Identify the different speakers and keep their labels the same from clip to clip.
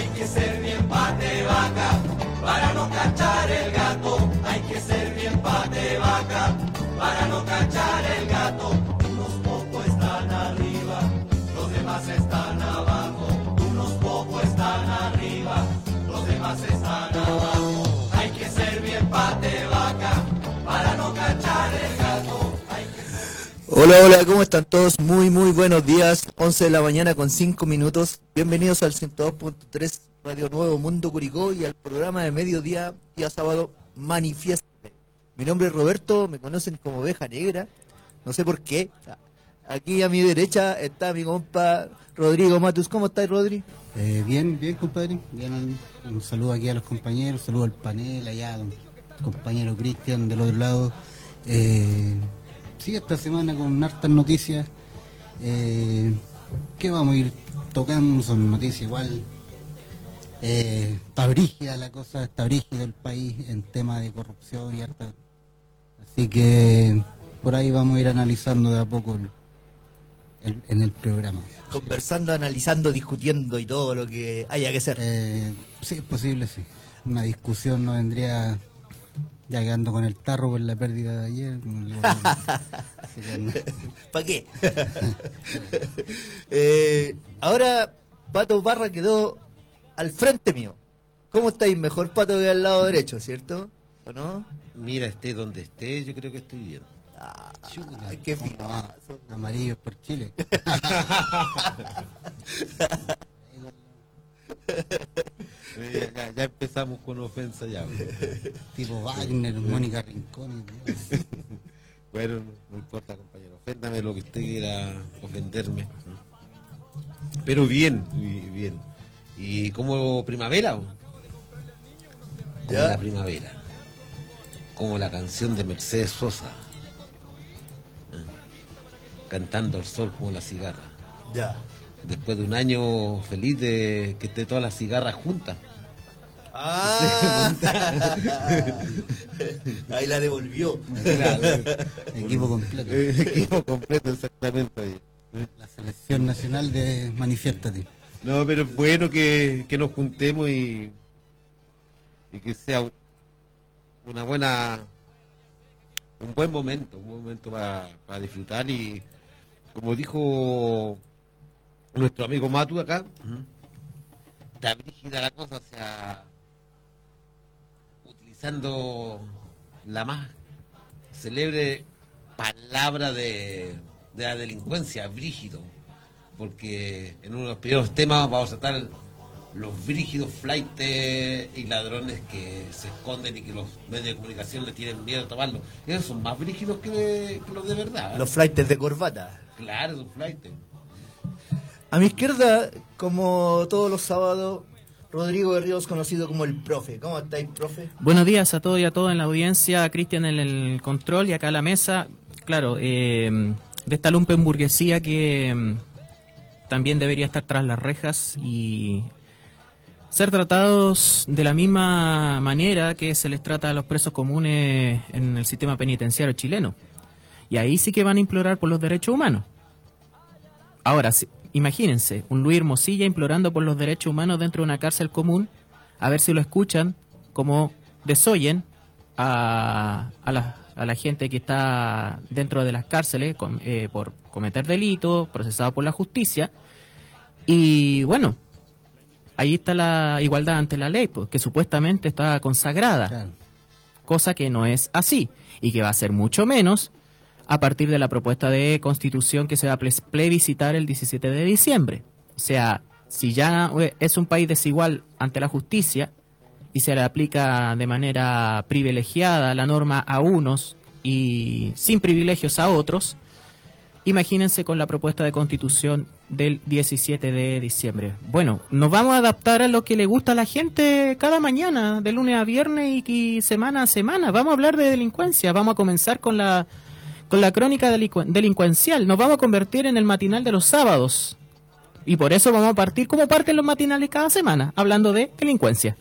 Speaker 1: hay que ser bien pate vaca para no cachar el gato.
Speaker 2: Hola, hola, ¿cómo están todos? Muy, muy buenos días. 11 de la mañana con 5 minutos. Bienvenidos al 102.3 Radio Nuevo Mundo Curicó y al programa de mediodía, día sábado, Manifieste. Mi nombre es Roberto, me conocen como Oveja Negra. No sé por qué. Aquí a mi derecha está mi compa Rodrigo Matus. ¿Cómo estás, Rodri?
Speaker 3: Eh, bien, bien, compadre. Bien, un saludo aquí a los compañeros, un saludo al panel, allá, al compañero Cristian del otro lado. Eh, sí, esta semana con hartas noticias. Eh, ¿Qué vamos a ir tocando? Son noticias igual. Eh, está brígida la cosa, está brígido el país en tema de corrupción y harta. Así que por ahí vamos a ir analizando de a poco el- el- en el programa.
Speaker 2: Conversando, analizando, discutiendo y todo lo que haya que ser.
Speaker 3: Eh, sí, es posible, sí. Una discusión no vendría ya quedando con el tarro por la pérdida de ayer. Que.
Speaker 2: ¿Para qué? Eh, ahora Pato Barra quedó al frente mío. ¿Cómo estáis? Mejor Pato que al lado derecho, ¿cierto? ¿O no?
Speaker 4: Mira, esté donde esté, yo creo que estoy bien.
Speaker 2: Ay, qué.
Speaker 3: Amarillos por Chile.
Speaker 4: Ya, ya empezamos con ofensa ya.
Speaker 3: tipo Wagner, Mónica Rincón.
Speaker 4: Bueno, no, importa, compañero. Oféndame lo que usted quiera ofenderme. Pero bien, bien. ¿Y como primavera? Como
Speaker 2: Ya.
Speaker 4: la primavera. Como la canción de Mercedes Sosa. ¿eh? Cantando el sol como la cigarra.
Speaker 2: Ya.
Speaker 4: Después de un año feliz de que esté todas las cigarras juntas.
Speaker 2: Ah. Ahí la devolvió.
Speaker 3: Equipo completo.
Speaker 4: Equipo completo, exactamente. ahí.
Speaker 3: La selección nacional de Manifiéstate.
Speaker 4: No, pero es bueno que, que nos juntemos y, y que sea un- una buena, un buen momento, un buen momento para, para disfrutar y como dijo nuestro amigo Matu acá, está brígida la cosa, o sea, utilizando la más célebre palabra de, de la delincuencia, brígido porque en uno de los primeros temas vamos a tratar los brígidos flightes y ladrones que se esconden y que los medios de comunicación le tienen miedo a tomarlos. Esos son más brígidos que, que los de verdad.
Speaker 2: Los flights de corbata.
Speaker 4: Claro, son flightes.
Speaker 2: A mi izquierda, como todos los sábados, Rodrigo de Ríos, conocido como el profe. ¿Cómo estáis, profe?
Speaker 5: Buenos días a todos y a todas en la audiencia, Cristian en el control y acá a la mesa. Claro, eh, de esta lumpenburguesía que mm, también debería estar tras las rejas y ser tratados de la misma manera que se les trata a los presos comunes en el sistema penitenciario chileno. Y ahí sí que van a implorar por los derechos humanos. Ahora, sí, imagínense, un Luis Hermosilla implorando por los derechos humanos dentro de una cárcel común, a ver si lo escuchan, como desoyen a, a, la, a la gente que está dentro de las cárceles con- eh, por cometer delitos, procesado por la justicia. Y bueno, ahí está la igualdad ante la ley, pues, que supuestamente está consagrada
Speaker 3: Claro.
Speaker 5: cosa que no es así y que va a ser mucho menos a partir de la propuesta de constitución que se va a ple- plebiscitar el 17 de diciembre. O sea, si ya eh, es un país desigual ante la justicia y se le aplica de manera privilegiada la norma a unos y sin privilegios a otros, imagínense con la propuesta de constitución del 17 de diciembre. Bueno, nos vamos a adaptar a lo que le gusta a la gente cada mañana, de lunes a viernes y, y semana a semana. Vamos a hablar de delincuencia, vamos a comenzar con la, con la crónica delincu- delincuencial. Nos vamos a convertir en el matinal de los sábados. Y por eso vamos a partir como parten los matinales cada semana, hablando de delincuencia.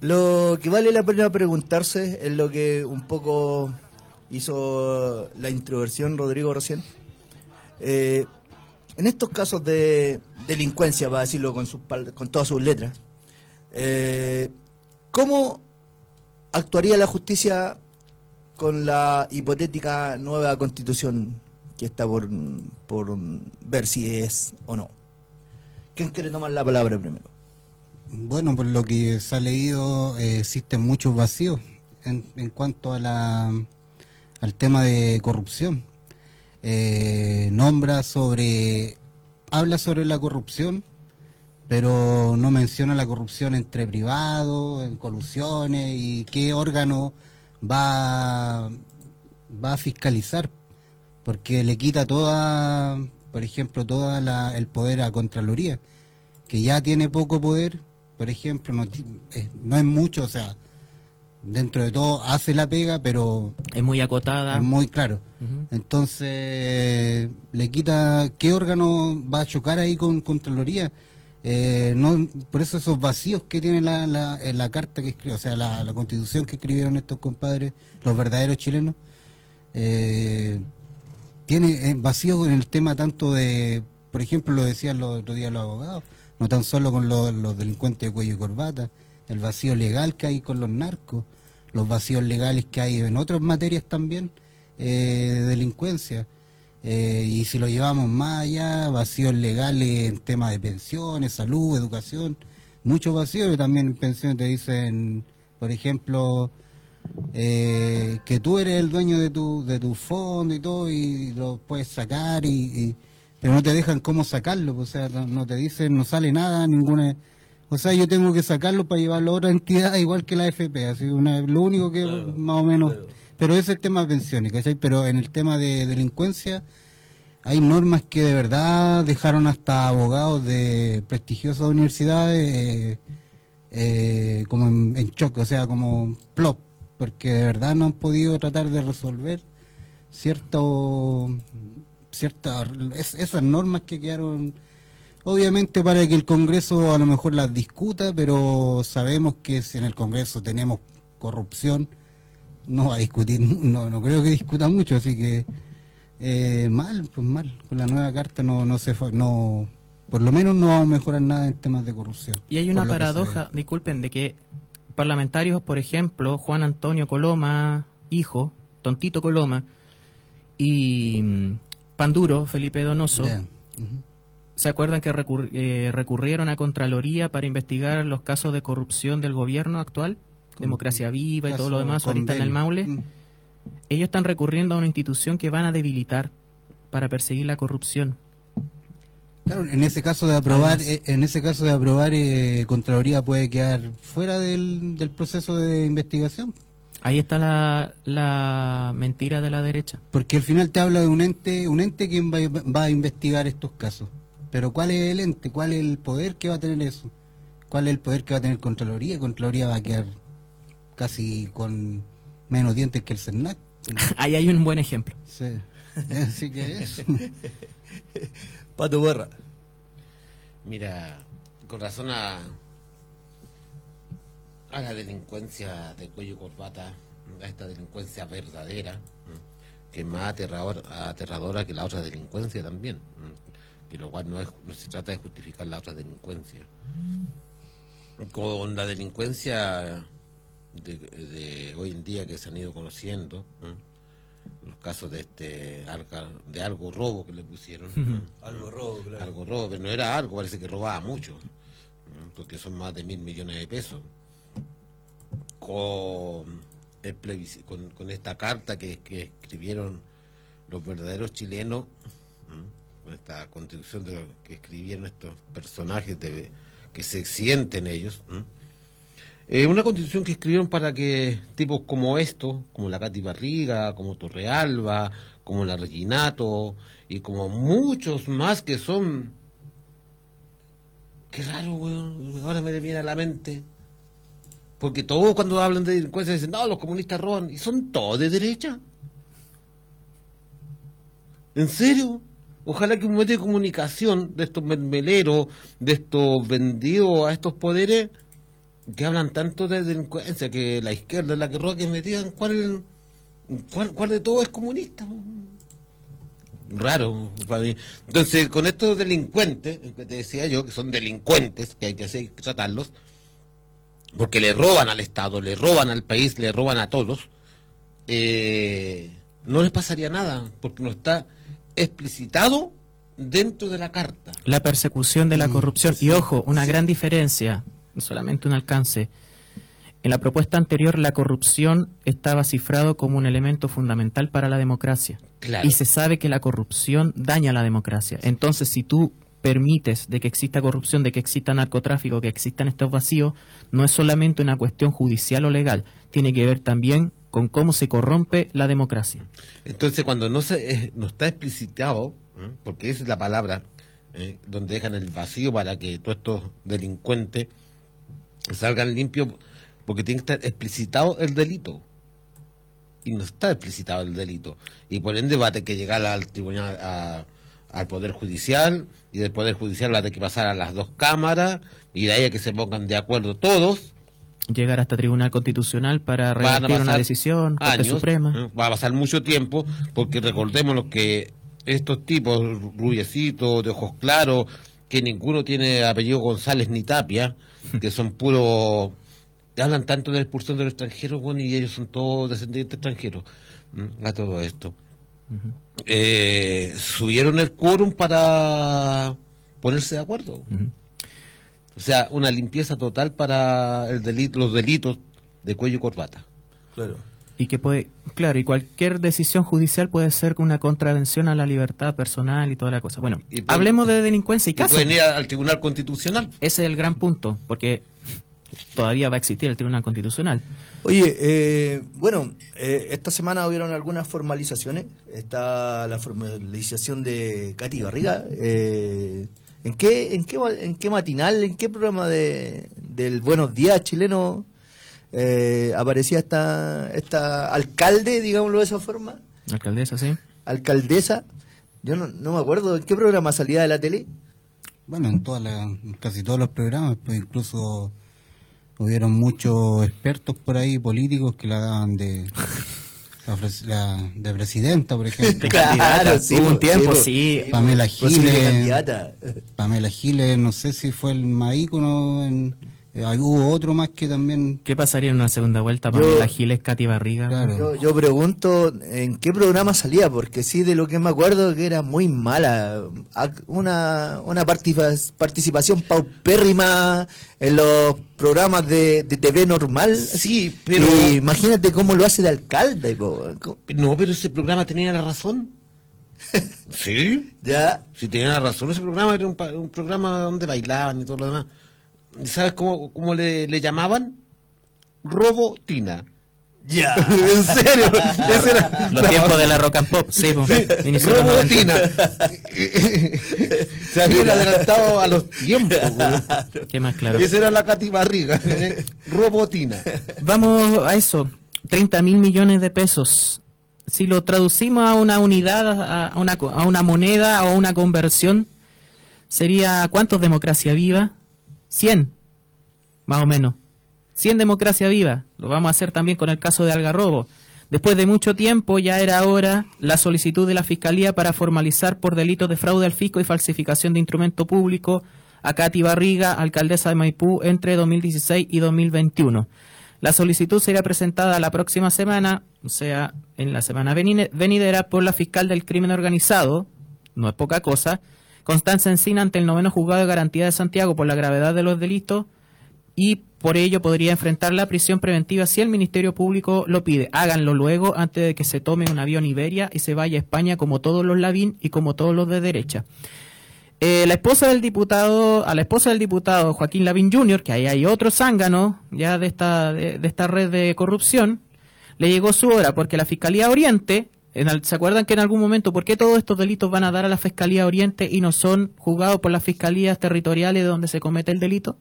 Speaker 2: Lo que vale la pena preguntarse es lo que un poco hizo la introversión Rodrigo recién. Eh, en estos casos de, delincuencia, para decirlo con, con todas sus letras. Eh, ¿Cómo actuaría la justicia con la hipotética nueva constitución que está por, por ver si es o no? ¿Quién quiere tomar la palabra primero?
Speaker 3: Bueno, por lo que se ha leído, eh, existen muchos vacíos en, en cuanto a la, al tema de corrupción. Eh, nombra sobre, habla sobre la corrupción, pero no menciona la corrupción entre privados, en colusiones y qué órgano va, va a fiscalizar, porque le quita toda, por ejemplo, toda la, el poder a Contraloría que ya tiene poco poder, por ejemplo, no, eh, no es mucho, o sea, dentro de todo hace la pega, pero
Speaker 5: Es muy acotada.
Speaker 3: es muy claro. Entonces, le quita qué órgano va a chocar ahí con Contraloría. Eh, no, por eso esos vacíos que tiene la, la, carta que escribió, o sea, la, la constitución que escribieron estos compadres, los verdaderos chilenos, eh, tiene eh, vacíos en el tema tanto de, por ejemplo, lo decían los otros días los abogados, no tan solo con los, los delincuentes de cuello y corbata, el vacío legal que hay con los narcos, los vacíos legales que hay en otras materias también eh, de delincuencia. Eh, y si lo llevamos más allá, vacíos legales en temas de pensiones, salud, educación, muchos vacíos, también en pensiones te dicen, por ejemplo, eh, que tú eres el dueño de tu, de tu fondo y todo, y lo puedes sacar, y, y- pero no te dejan cómo sacarlo, o sea, no, no te dicen, no sale nada, ninguna... O sea, yo tengo que sacarlo para llevarlo a otra entidad igual que la FP, así una, lo único que más o menos... Pero ese es el tema de pensiones, ¿cachai? Pero en el tema de delincuencia hay normas que de verdad dejaron hasta abogados de prestigiosas universidades eh, eh, como en, shock, o sea, como plop, porque de verdad no han podido tratar de resolver cierto ciertas es- esas normas que quedaron obviamente para que el Congreso a lo mejor las discuta, pero sabemos que si en el Congreso tenemos corrupción no va a discutir, no, no creo que discuta mucho, así que eh, mal, pues mal. Con la nueva carta no, no se fue, no, por lo menos no vamos a mejorar nada en temas de corrupción.
Speaker 5: Y hay una paradoja, disculpen, de que parlamentarios, por ejemplo, Juan Antonio Coloma, hijo, Tontito Coloma, y mm, Panduro, Felipe Donoso. ¿se acuerdan que recur- eh, recurrieron a Contraloría para investigar los casos de corrupción del gobierno actual? Democracia Viva y todo lo demás, ahorita en el. Maule.
Speaker 3: Mm.
Speaker 5: Ellos están recurriendo a una institución que van a debilitar para perseguir la corrupción.
Speaker 3: Claro, en ese caso de aprobar, eh, en ese caso de aprobar, eh, Contraloría puede quedar fuera del, del proceso de investigación,
Speaker 5: Ahí está la, la mentira de la derecha.
Speaker 3: porque al final te habla de un ente, un ente quien va, va a investigar estos casos. Pero ¿cuál es el ente? ¿Cuál es el poder que va a tener eso? ¿Cuál es el poder que va a tener Contraloría? Contraloría va a quedar casi con menos dientes que el CERNAC.
Speaker 5: Ahí hay un buen ejemplo.
Speaker 3: Sí. Así que eso.
Speaker 2: Pato Borra.
Speaker 4: Mira, con razón a, a la delincuencia de cuello y corbata, a esta delincuencia verdadera, que es más aterrador- aterradora que la otra delincuencia también, que lo cual no, es, no se trata de justificar la otra delincuencia. Con la delincuencia de, de hoy en día que se han ido conociendo, ¿m? los casos de este de algo robo que le pusieron, ¿m?
Speaker 2: Algo robo, claro.
Speaker 4: algo robo, pero no era algo, parece que robaba mucho, ¿no? porque son más de mil millones de pesos. Con, el con, con esta carta que, que escribieron los verdaderos chilenos, ¿no? con esta constitución de lo que escribieron estos personajes de, que se sienten ellos. Eh, una constitución que escribieron para que tipos como estos, como la Katy Barriga, como Torrealba, como la Reginato y como muchos más que son... Qué raro, weón. Ahora me viene a la mente. Porque todos cuando hablan de delincuencia dicen, no, los comunistas roban. Y son todos de derecha. ¿En serio? Ojalá que un medio de comunicación de estos mermeleros, de estos vendidos a estos poderes, que hablan tanto de delincuencia, que la izquierda es la que roba, que me digan cuál, cuál, cuál de todo es comunista. raro para mí. Entonces, con estos delincuentes, que te decía yo, que son delincuentes, que hay que hacer, tratarlos, porque le roban al Estado, le roban al país, le roban a todos, eh, no les pasaría nada, porque no está explicitado dentro de la carta.
Speaker 5: La persecución de la corrupción. Y ojo, una gran diferencia, solamente un alcance. En la propuesta anterior, la corrupción estaba cifrado como un elemento fundamental para la democracia.
Speaker 4: Claro.
Speaker 5: Y se sabe que la corrupción daña la democracia. Entonces, si tú permites de que exista corrupción, de que exista narcotráfico, que existan estos vacíos, no es solamente una cuestión judicial o legal, tiene que ver también con cómo se corrompe la democracia.
Speaker 4: Entonces, cuando no se eh, no está explicitado, ¿eh? porque esa es la palabra, eh, donde dejan el vacío para que todos estos delincuentes salgan limpios, porque tiene que estar explicitado el delito. Y no está explicitado el delito. Y por ende va a tener que llegar al tribunal, a- al Poder Judicial, y del Poder Judicial va a tener que pasar a las dos cámaras, y de ahí a que se pongan de acuerdo todos,
Speaker 5: Llegar hasta Tribunal Constitucional para revertir una decisión, Corte
Speaker 4: años,
Speaker 5: Suprema.
Speaker 4: ¿eh? Va a pasar mucho tiempo, porque recordemos que estos tipos, rubiecitos, de ojos claros, que ninguno tiene apellido González ni Tapia, que son puros... Hablan tanto de la expulsión de los extranjeros, bueno, y ellos son todos descendientes extranjeros, ¿m? a todo esto. Eh, subieron el quórum para ponerse de acuerdo. O sea, una limpieza total para el delito, los delitos de cuello y corbata.
Speaker 2: Claro.
Speaker 5: Y que puede, claro, y cualquier decisión judicial puede ser una contravención a la libertad personal y toda la cosa. Bueno,
Speaker 4: Y
Speaker 5: hablemos de delincuencia y casos.
Speaker 4: pueden ir al Tribunal Constitucional.
Speaker 5: Ese es el gran punto, porque todavía va a existir el Tribunal Constitucional.
Speaker 2: Oye, eh, bueno, eh, esta semana hubieron algunas formalizaciones. Está la formalización de Katy Garriga. eh, ¿en, qué, en, qué, ¿En qué matinal, en qué programa de, del Buenos Días chileno eh, aparecía esta, esta alcalde, digámoslo de esa forma?
Speaker 5: Alcaldesa, sí.
Speaker 2: Alcaldesa. Yo no, no me acuerdo en qué programa salía de la tele.
Speaker 3: Bueno, en todas las- en casi todos los programas, pues incluso hubieron muchos expertos por ahí, políticos, que la daban de, la de presidenta, por ejemplo.
Speaker 2: Claro, sí,
Speaker 5: Hubo un
Speaker 2: pues,
Speaker 5: tiempo,
Speaker 2: pues,
Speaker 5: sí.
Speaker 3: Pamela Giles. Pamela Giles, no sé si fue el más ícono, en, eh, hubo otro más que también...
Speaker 5: ¿Qué pasaría en una segunda vuelta? Pamela Giles, Katy Barriga.
Speaker 3: Claro.
Speaker 2: Yo, yo pregunto en qué programa salía, porque sí, de lo que me acuerdo que era muy mala. Una, una participación paupérrima en los programas de, de TV normal.
Speaker 4: Sí, pero-
Speaker 2: Y imagínate cómo lo hace de alcalde. po.
Speaker 4: No, pero ese programa tenía la razón. sí,
Speaker 2: Ya,
Speaker 4: sí tenía la razón. Ese programa era un programa donde bailaban y todo lo demás. ¿Y ¿Sabes cómo, cómo le, le llamaban? Robotina.
Speaker 2: ya.
Speaker 4: en serio. Ese era
Speaker 5: Los tiempos de la rock and pop, sí. 90.
Speaker 4: Robotina. Se habían adelantado a los tiempos. güey.
Speaker 5: ¿Qué más claro?
Speaker 4: Esa era la Cati Barriga. Robotina.
Speaker 5: Vamos a eso. 30 mil millones de pesos. Si lo traducimos a una unidad, a a una, a una moneda o a una conversión, sería ¿cuántos democracia viva? 100, más o menos. 100 democracia viva. Lo vamos a hacer también con el caso de Algarrobo. Después de mucho tiempo ya era hora la solicitud de la Fiscalía para formalizar por delitos de fraude al fisco y falsificación de instrumento público a Katy Barriga, alcaldesa de Maipú, entre 2016 y 2021. La solicitud será presentada la próxima semana, o sea, en la semana venidera, por la fiscal del crimen organizado, no es poca cosa, Constanza Encina ante el noveno juzgado de garantía de Santiago por la gravedad de los delitos y por ello podría enfrentar la prisión preventiva si el Ministerio Público lo pide. Háganlo luego antes de que se tome un avión Iberia y se vaya a España como todos los Lavín y como todos los de derecha. Eh, la esposa del diputado, a la esposa del diputado Joaquín Lavín Jr., que ahí hay otro zángano ya de esta, de, esta red de corrupción, le llegó su hora porque la Fiscalía Oriente, ¿se acuerdan que en algún momento, por qué todos estos delitos van a dar a la Fiscalía Oriente y no son juzgados por las fiscalías territoriales donde se comete el delito?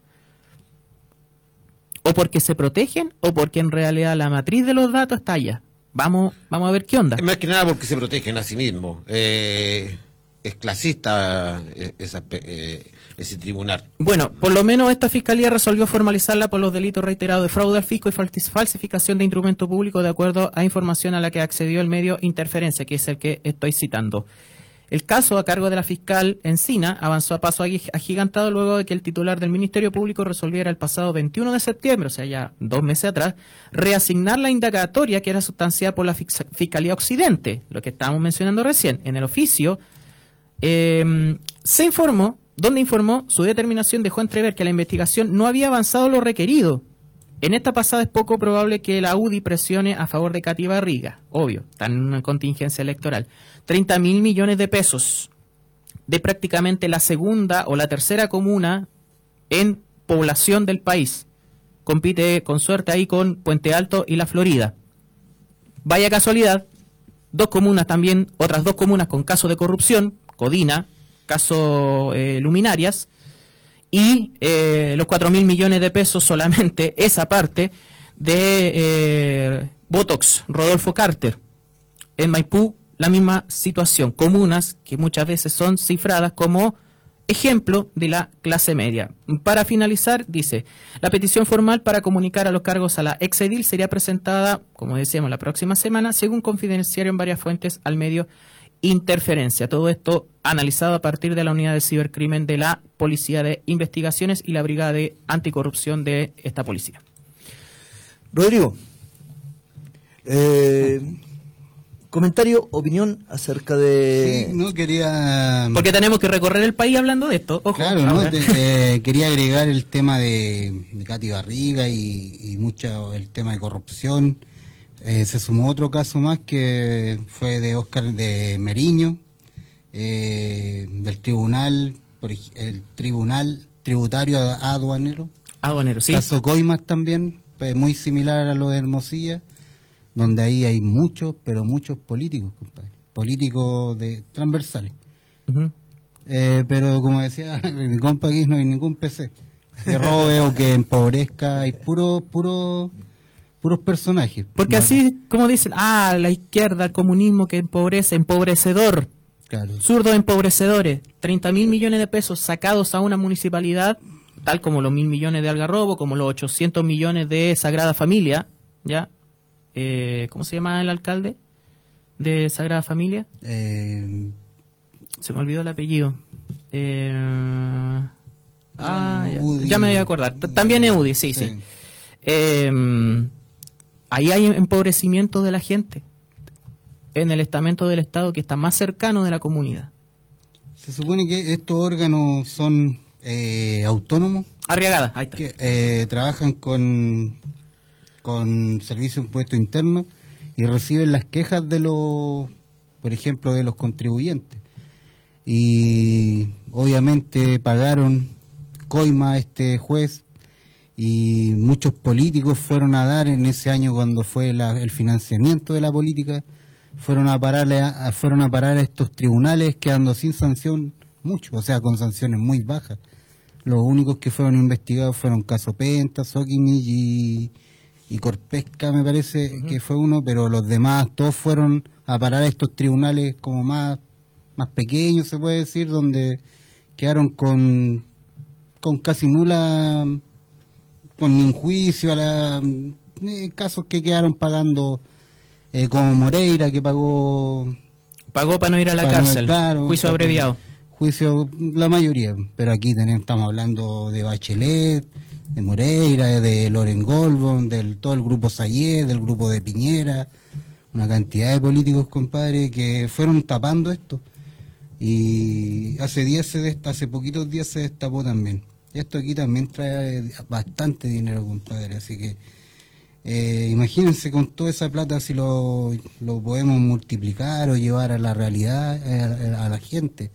Speaker 5: o porque se protegen o porque en realidad la matriz de los datos está allá. Vamos, vamos a ver qué onda.
Speaker 4: Más que nada porque se protegen a sí mismos. Eh, es clasista eh, esa eh,
Speaker 5: Bueno, por lo menos esta fiscalía resolvió formalizarla por los delitos reiterados de fraude al fisco y falsificación de instrumento público de acuerdo a información a la que accedió el medio Interferencia, que es el que estoy citando. El caso a cargo de la fiscal Encina avanzó a paso agi- agigantado luego de que el titular del Ministerio Público resolviera el pasado 21 de septiembre, o sea, ya dos meses atrás, reasignar la indagatoria que era sustanciada por la Fiscalía Occidente, lo que estábamos mencionando recién. En el oficio eh, se informó, donde informó su determinación dejó entrever que la investigación no había avanzado lo requerido. En esta pasada es poco probable que la UDI presione a favor de Katy Barriga, obvio, está en una contingencia electoral. 30 mil millones de pesos de prácticamente la segunda o la tercera comuna en población del país. Compite con suerte ahí con Puente Alto y La Florida. Vaya casualidad, dos comunas también, otras dos comunas con caso de corrupción, Codina, caso eh, Luminarias, y eh, los 4 mil millones de pesos solamente, esa parte, de eh, Botox, Rodolfo Carter. En Maipú, la misma situación. Comunas que muchas veces son cifradas como ejemplo de la clase media. Para finalizar, dice, la petición formal para comunicar a los cargos a la exedil sería presentada, como decíamos, la próxima semana, según confidenciaron varias fuentes al medio Interferencia. Todo esto analizado a partir de la unidad de cibercrimen de la Policía de Investigaciones y la Brigada de Anticorrupción de esta policía.
Speaker 2: Rodrigo, eh, comentario, opinión acerca de...
Speaker 3: Sí, no quería.
Speaker 5: Porque tenemos que recorrer el país hablando de esto. Ojo,
Speaker 3: Claro, ¿no? Te- eh, quería agregar el tema de, de Katy Barriga y, y mucho el tema de corrupción. Eh, se sumó otro caso más que fue de Oscar de Meriño, eh, del tribunal, el tribunal tributario aduanero.
Speaker 5: Aduanero, sí.
Speaker 3: Caso Coimas también, pues, muy similar a lo de Hermosilla, donde ahí hay muchos, pero muchos políticos, compadre. Políticos de transversales. Eh, pero como decía mi compa aquí, no hay ningún PC que robe o que empobrezca, hay puro, puro, puros personajes.
Speaker 5: Porque
Speaker 3: No,
Speaker 5: así, como dicen, ah, la izquierda, el comunismo que empobrece, empobrecedor,
Speaker 3: Claro.
Speaker 5: zurdos empobrecedores, 30 mil millones de pesos sacados a una municipalidad, tal como los mil millones de Algarrobo, como los 800 millones de Sagrada Familia, ¿ya? Eh, ¿Cómo se llama el alcalde de Sagrada Familia?
Speaker 3: Eh,
Speaker 5: Se me olvidó el apellido. Eh, ah, ya, me voy a acordar. También es UDI, sí, sí.
Speaker 3: Sí.
Speaker 5: Eh, ahí hay empobrecimiento de la gente en el estamento del Estado que está más cercano de la comunidad.
Speaker 3: se supone que estos órganos son eh, autónomos,
Speaker 5: Arriagada, ahí está.
Speaker 3: que eh, trabajan con, con servicio de impuesto interno y reciben las quejas de los, por ejemplo, de los contribuyentes. Y obviamente pagaron coima a este juez y muchos políticos fueron a dar en ese año cuando fue la- el financiamiento de la política fueron a a- fueron a parar a estos tribunales quedando sin sanción mucho o sea con sanciones muy bajas. Los únicos que fueron investigados fueron Caso Penta, Soquimich y, y Corpesca me parece que fue uno pero los demás todos fueron a parar a estos tribunales como más más pequeños se puede decir donde quedaron con con casi nula con un juicio a la eh, casos que quedaron pagando eh, como Moreira que pagó
Speaker 5: Pagó para no ir a la
Speaker 3: no-
Speaker 5: cárcel.
Speaker 3: claro,
Speaker 5: Juicio abreviado.
Speaker 3: juicio la mayoría pero aquí tenemos, estamos hablando de Bachelet de Moreira de Loren Goldborn del todo el grupo Sayed del grupo de Piñera una cantidad de políticos compadre que fueron tapando esto y hace días se dest- hace poquitos días se destapó también y esto aquí también trae bastante dinero compadre así que eh, imagínense con toda esa plata si lo, lo podemos multiplicar o llevar a la realidad eh, a, la gente.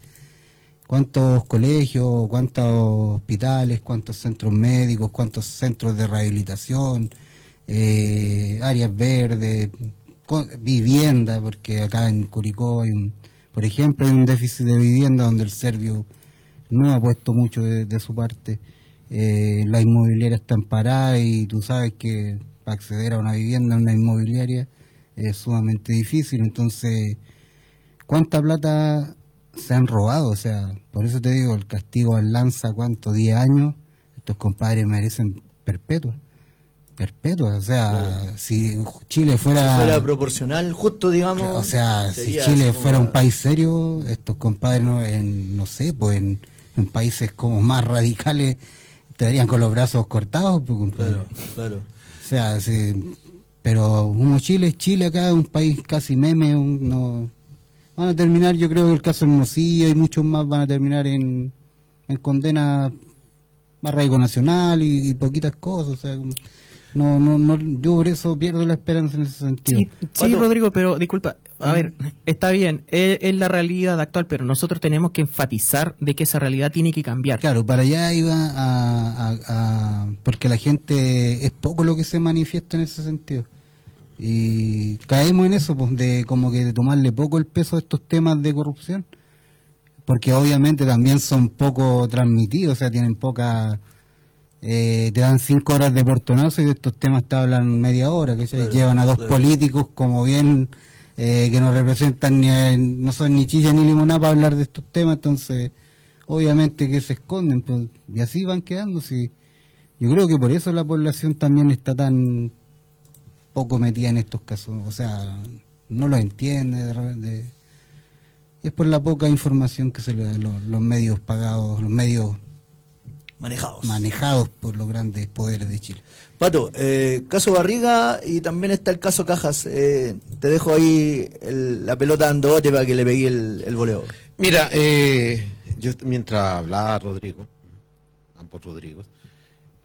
Speaker 3: Cuántos colegios cuántos hospitales cuántos centros médicos cuántos centros de rehabilitación eh, áreas verdes vivienda porque acá en Curicó hay un- por ejemplo hay un déficit de vivienda donde el serbio no ha puesto mucho de, de su parte. Las inmobiliarias están paradas y tú sabes que acceder a una vivienda en una inmobiliaria es sumamente difícil entonces cuánta plata se han robado o sea por eso te digo el castigo al lanza cuánto 10 años estos compadres merecen perpetua perpetua. O sea, si Chile fuera...
Speaker 2: fuera proporcional, justo, digamos.
Speaker 3: O sea, si Chile fuera un país serio, estos compadres, no, en, no sé, pues en, en países como más radicales, estarían con los brazos cortados. pues.
Speaker 2: Claro, claro.
Speaker 3: O sea, sí, pero uno Chile es Chile acá, un país casi meme, un- no, van a terminar, yo creo que el caso de Hermosillo y muchos más van a terminar en, en condena más arraigo nacional y, y poquitas cosas, o sea, no, no, no, yo por eso pierdo la esperanza en ese sentido.
Speaker 5: Sí. Rodrigo, pero disculpa, a ver, está bien, es, es la realidad actual, pero nosotros tenemos que enfatizar de que esa realidad tiene que cambiar.
Speaker 3: Claro, para allá iba a, a- a- porque la gente es poco lo que se manifiesta en ese sentido. Y caemos en eso, pues, de como que de tomarle poco el peso a estos temas de corrupción. Porque obviamente también son poco transmitidos, o sea, tienen poca... eh, te dan cinco horas de portonazo y de estos temas te hablan media hora, que llevan a dos políticos como bien eh, que no representan ni a- no son ni chilla ni limonada para hablar de estos temas, entonces obviamente que se esconden pues, y así van quedando. sí. Yo creo que por eso la población también está tan poco metida en estos casos, o sea, no lo entiende de es por la poca información que se le da los, los medios pagados, los medios
Speaker 2: Manejados.
Speaker 3: manejados por los grandes poderes de Chile.
Speaker 2: Pato, eh, caso Barriga y también está el caso Cajas. Eh, te dejo ahí la pelota dando bote para que le pegue el, voleo.
Speaker 4: Mira, eh, yo mientras hablaba Rodrigo, ambos Rodrigos,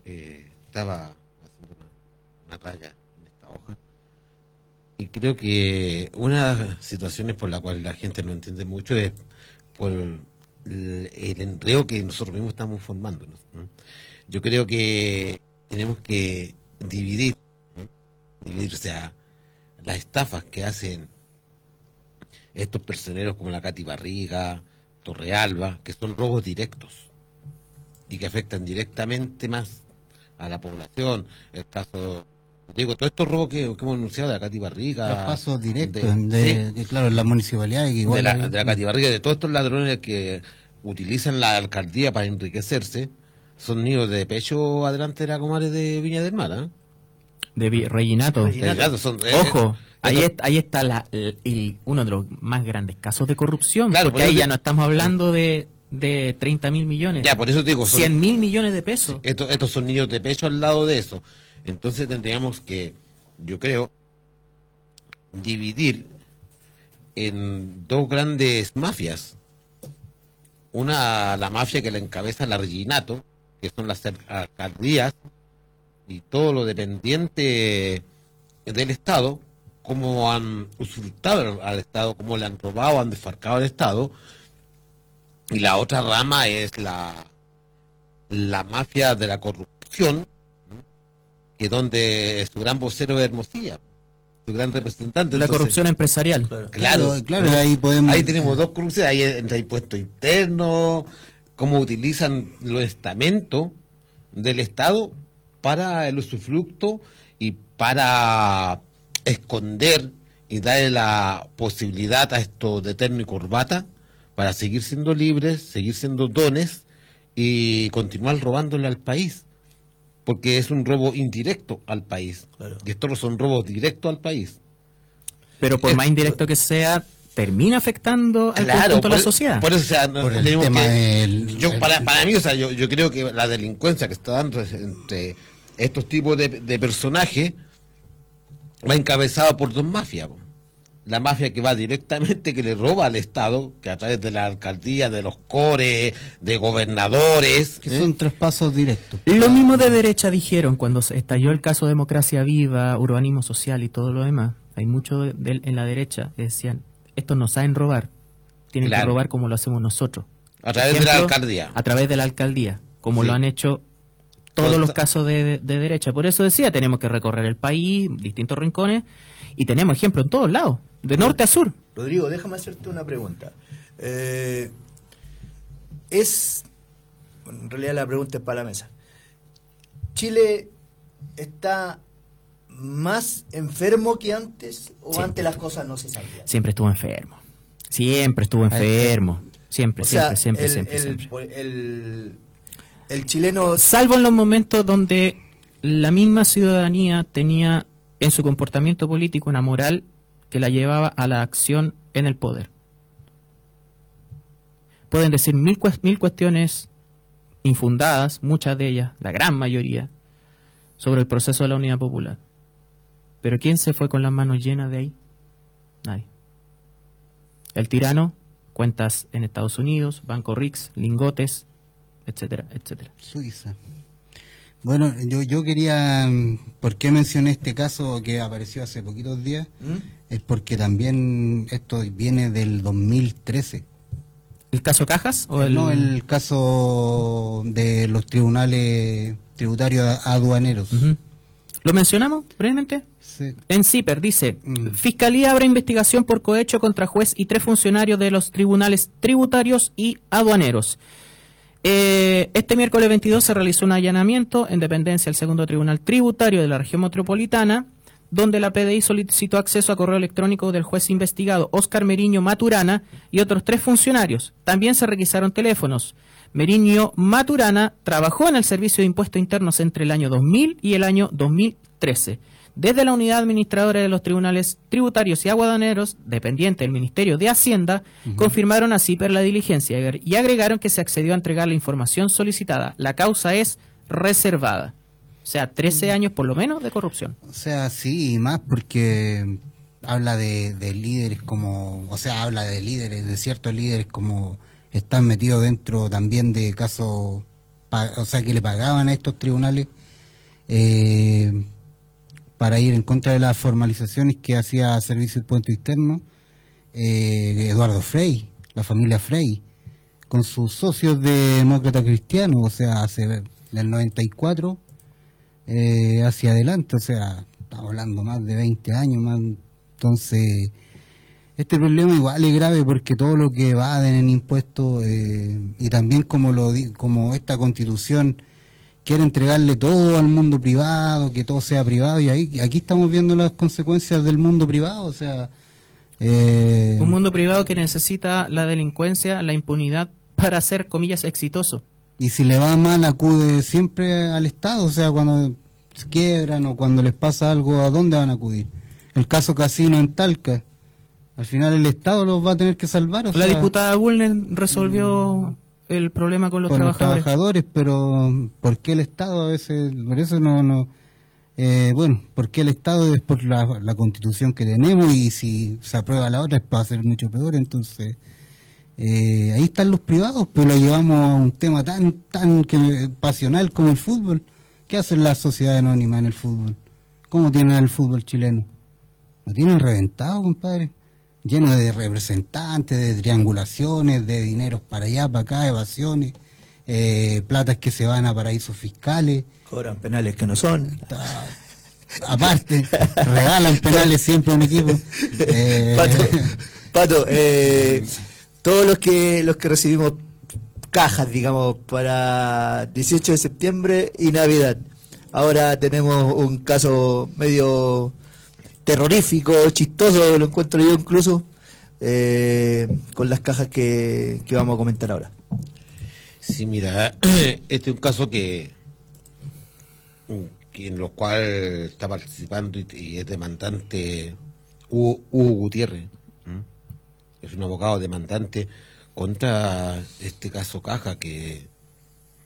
Speaker 4: eh, estaba haciendo una, una raya en esta hoja y creo que una de las situaciones por la cual la gente no entiende mucho es por el, el enredo que nosotros mismos estamos formándonos. ¿no? Yo creo que tenemos que dividir, dividir, o sea, las estafas que hacen estos personeros como la Cati Barriga, Torrealba, que son robos directos y que afectan directamente más a la población. El caso, digo, todos estos robos que, que hemos anunciado de la Cati Barriga.
Speaker 3: Los pasos directos,
Speaker 4: de-
Speaker 3: de,
Speaker 4: sí,
Speaker 3: de- claro, en la municipalidad igual
Speaker 4: de la,
Speaker 3: hay-
Speaker 4: de la Cati Barriga, de todos estos ladrones que utilizan la alcaldía para enriquecerse, son niños de pecho adelante de la comadre de Viña del Mar. ¿eh?
Speaker 5: De Reginato.
Speaker 4: Son- eh,
Speaker 5: Ojo,
Speaker 4: eh,
Speaker 5: ahí, es- ahí está la- el- el- uno de los más grandes casos de corrupción,
Speaker 4: Claro,
Speaker 5: porque
Speaker 4: por
Speaker 5: ahí ya no estamos hablando de, de 30 mil millones,
Speaker 4: Ya, por eso te digo, son-
Speaker 5: 100 mil millones de pesos.
Speaker 4: Estos, estos son niños de pecho al lado de eso. Entonces tendríamos que, yo creo, dividir en dos grandes mafias. Una, la mafia que la encabeza la Reginato, que son las al- alcaldías y todo lo dependiente del Estado, cómo han usurpado al Estado, cómo le han robado, han desfarcado al Estado. Y la otra rama es la, la mafia de la corrupción, ¿no? que donde su gran vocero es Hermosilla, su gran representante.
Speaker 5: La
Speaker 4: Entonces,
Speaker 5: corrupción empresarial.
Speaker 4: Claro,
Speaker 3: Claro, claro, ahí podemos-
Speaker 4: Ahí tenemos dos corrupciones, ahí entra impuesto interno, cómo utilizan los estamentos del Estado para el usufructo y para esconder y darle la posibilidad a esto de terno y corbata para seguir siendo libres, seguir siendo dones y continuar robándole al país. Porque es un robo indirecto al país.
Speaker 2: Claro.
Speaker 4: Y estos no son robos directos al país.
Speaker 5: Pero por más indirecto que sea, termina afectando al
Speaker 4: Claro,
Speaker 5: conjunto de la
Speaker 4: por-
Speaker 5: sociedad.
Speaker 4: Por eso, o sea, no-
Speaker 3: Por el
Speaker 4: tenemos
Speaker 3: tema
Speaker 4: que-
Speaker 3: del-
Speaker 4: yo,
Speaker 3: el-
Speaker 4: para, para mí, o sea, yo, yo creo que la delincuencia que está dando entre estos tipos de, de personajes va encabezado por dos mafias. po. La mafia que va directamente, que le roba al Estado, que a través de la alcaldía, de los cores, de gobernadores.
Speaker 3: que
Speaker 4: ¿eh?
Speaker 3: son traspasos directos.
Speaker 5: Lo mismo de derecha dijeron cuando se estalló el caso Democracia Viva, urbanismo social y todo lo demás. Hay muchos de- en la derecha que decían, estos no saben robar, tienen que robar como lo hacemos nosotros.
Speaker 4: A través de la alcaldía.
Speaker 5: A través de la alcaldía, como
Speaker 4: Sí.
Speaker 5: lo han hecho todos los casos de, de derecha. Por eso decía, tenemos que recorrer el país, distintos rincones, y tenemos ejemplos en todos lados, de norte a sur.
Speaker 2: Rodrigo, déjame hacerte una pregunta. Eh, es. en realidad la pregunta es para la mesa. ¿Chile está más enfermo que antes o antes las cosas no se sabían?
Speaker 5: Siempre estuvo enfermo. Siempre estuvo enfermo. Siempre,
Speaker 2: O sea,
Speaker 5: siempre, siempre,
Speaker 2: el,
Speaker 5: siempre,
Speaker 2: el-
Speaker 5: siempre.
Speaker 2: el- el chileno
Speaker 5: Salvo en los momentos donde la misma ciudadanía tenía en su comportamiento político una moral que la llevaba a la acción en el poder. Pueden decir mil, mil cuestiones infundadas, muchas de ellas, la gran mayoría, sobre el proceso de la unidad popular. Pero ¿quién se fue con las manos llenas de ahí? Nadie. El tirano, cuentas en Estados Unidos, Banco Rix, lingotes, etcétera, etcétera.
Speaker 3: Suiza. Bueno, yo, yo quería, mm, ¿por qué mencioné este caso que apareció hace poquitos días? Es porque también esto viene del 2013.
Speaker 5: ¿El caso Cajas? O el...
Speaker 3: No, el caso de los tribunales tributarios aduaneros.
Speaker 5: ¿Lo mencionamos brevemente?
Speaker 3: Sí.
Speaker 5: En CIPER dice,
Speaker 3: Mm.
Speaker 5: Fiscalía abre investigación por cohecho contra juez y tres funcionarios de los tribunales tributarios y aduaneros. Eh, este miércoles 22 se realizó un allanamiento en dependencia del segundo tribunal tributario de la región metropolitana, donde la PDI solicitó acceso a correo electrónico del juez investigado Óscar Meriño Maturana y otros tres funcionarios. También se requisaron teléfonos. Meriño Maturana trabajó en el Servicio de Impuestos Internos entre el año 2000 y el año 2013. Desde la unidad administradora de los tribunales tributarios y aguadaneros, dependiente del Ministerio de Hacienda, confirmaron a CIPER la diligencia y agre- y agregaron que se accedió a entregar la información solicitada. La causa es reservada. O sea, 13 años por lo menos de corrupción.
Speaker 3: O sea, sí, y más porque habla de, de líderes como, o sea, habla de líderes, de ciertos líderes como están metidos dentro también de casos, o sea, que le pagaban a estos tribunales eh, para ir en contra de las formalizaciones que hacía Servicio de Puente Interno eh, Eduardo Frey, la familia Frey, con sus socios de demócrata cristiano, o sea, hace del 94 eh, hacia adelante, o sea, estamos hablando más de 20 años más. Entonces, este problema igual es grave porque todo lo que evaden en impuestos eh, y también como lo como esta constitución quiere entregarle todo al mundo privado, que todo sea privado y ahí aquí estamos viendo las consecuencias del mundo privado, o sea, eh,
Speaker 5: Un mundo privado que necesita la delincuencia, la impunidad para ser, comillas, exitoso.
Speaker 3: Y si le va mal, acude siempre al Estado. O sea, cuando se quiebran o cuando les pasa algo, ¿a dónde van a acudir? El caso Casino en Talca. Al final el Estado los va a tener que salvar. O
Speaker 5: La
Speaker 3: sea,
Speaker 5: diputada Bulner resolvió el problema con los
Speaker 3: con los
Speaker 5: trabajadores.
Speaker 3: trabajadores, pero ¿por qué el Estado a veces? Por eso no... no eh, bueno, ¿por qué el Estado es por la, la constitución que tenemos y si se aprueba la otra es para hacer mucho peor? Entonces, eh, ahí están los privados, pero lo llevamos a un tema tan tan que, pasional como el fútbol. ¿Qué hace la sociedad anónima en el fútbol? ¿Cómo tienen el fútbol chileno? Lo tienen reventado, compadre. Lleno de representantes, de triangulaciones, de dineros para allá, para acá, evasiones, eh, platas que se van a paraísos fiscales.
Speaker 2: Cobran penales que no son.
Speaker 3: Aparte, regalan penales siempre a un equipo. Eh,
Speaker 2: Pato, Pato eh, todos los que los que recibimos cajas, digamos, para 18 de septiembre y Navidad. Ahora tenemos un caso medio terrorífico, chistoso, lo encuentro yo incluso, eh, con las cajas que, vamos a comentar ahora.
Speaker 4: Sí, mira, este es un caso que, en lo cual está participando y, es demandante Hugo, Hugo Gutiérrez. Es un abogado demandante contra este caso Caja, que,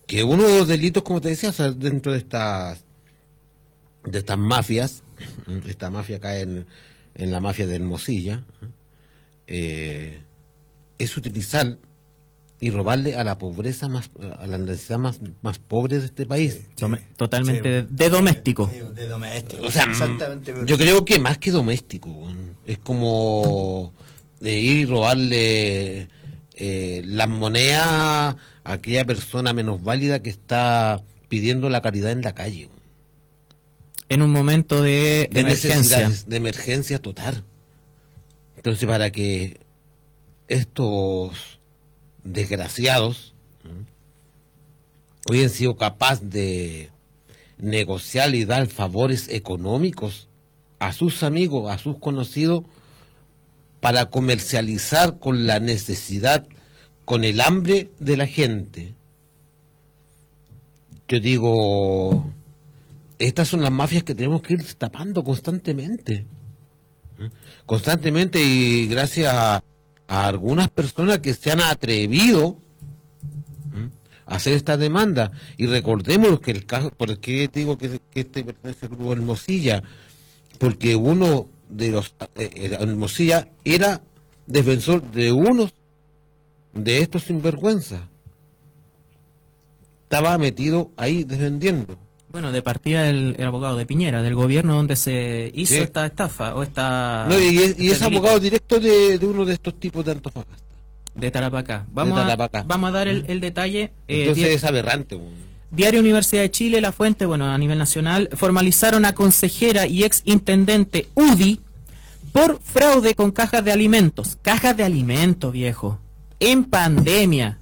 Speaker 4: que uno de los delitos, como te decía, o sea, dentro de estas de estas mafias. esta mafia cae en, en la mafia de Hermosilla, eh, es utilizar y robarle a la pobreza más, a la necesidad más, más pobre de este país.
Speaker 5: Totalmente de, de doméstico.
Speaker 2: De doméstico.
Speaker 4: O sea, yo creo que más que doméstico, es como de ir y robarle eh, las monedas a aquella persona menos válida que está pidiendo la caridad en la calle.
Speaker 5: En un momento de,
Speaker 4: de
Speaker 5: emergencia.
Speaker 4: de emergencia total. Entonces, para que estos desgraciados ¿m? hubieran sido capaces de negociar y dar favores económicos a sus amigos, a sus conocidos, para comercializar con la necesidad, con el hambre de la gente. Yo digo, estas son las mafias que tenemos que ir tapando constantemente. Constantemente y gracias a, algunas personas que se han atrevido a hacer esta demanda. Y recordemos que el caso, ¿por qué digo que, que este pertenece al grupo Hermosilla? Porque uno de los, eh, eh, Hermosilla era defensor de unos de estos sinvergüenzas. Estaba metido ahí defendiendo.
Speaker 5: Bueno, de partida el, el abogado de Piñera, del gobierno donde se hizo
Speaker 4: Sí.
Speaker 5: esta estafa o esta...
Speaker 4: No, y, es- y es
Speaker 5: este
Speaker 4: abogado directo de, de uno de estos tipos de Antofagasta.
Speaker 5: de Tarapacá. Vamos,
Speaker 4: Tarapacá.
Speaker 5: A, vamos a dar el, el detalle. eh,
Speaker 4: Entonces es aberrante.
Speaker 5: Diario Universidad de Chile, La Fuente, bueno, a nivel nacional, formalizaron a consejera y ex intendente UDI por fraude con cajas de alimentos. Cajas de alimentos, viejo. En pandemia.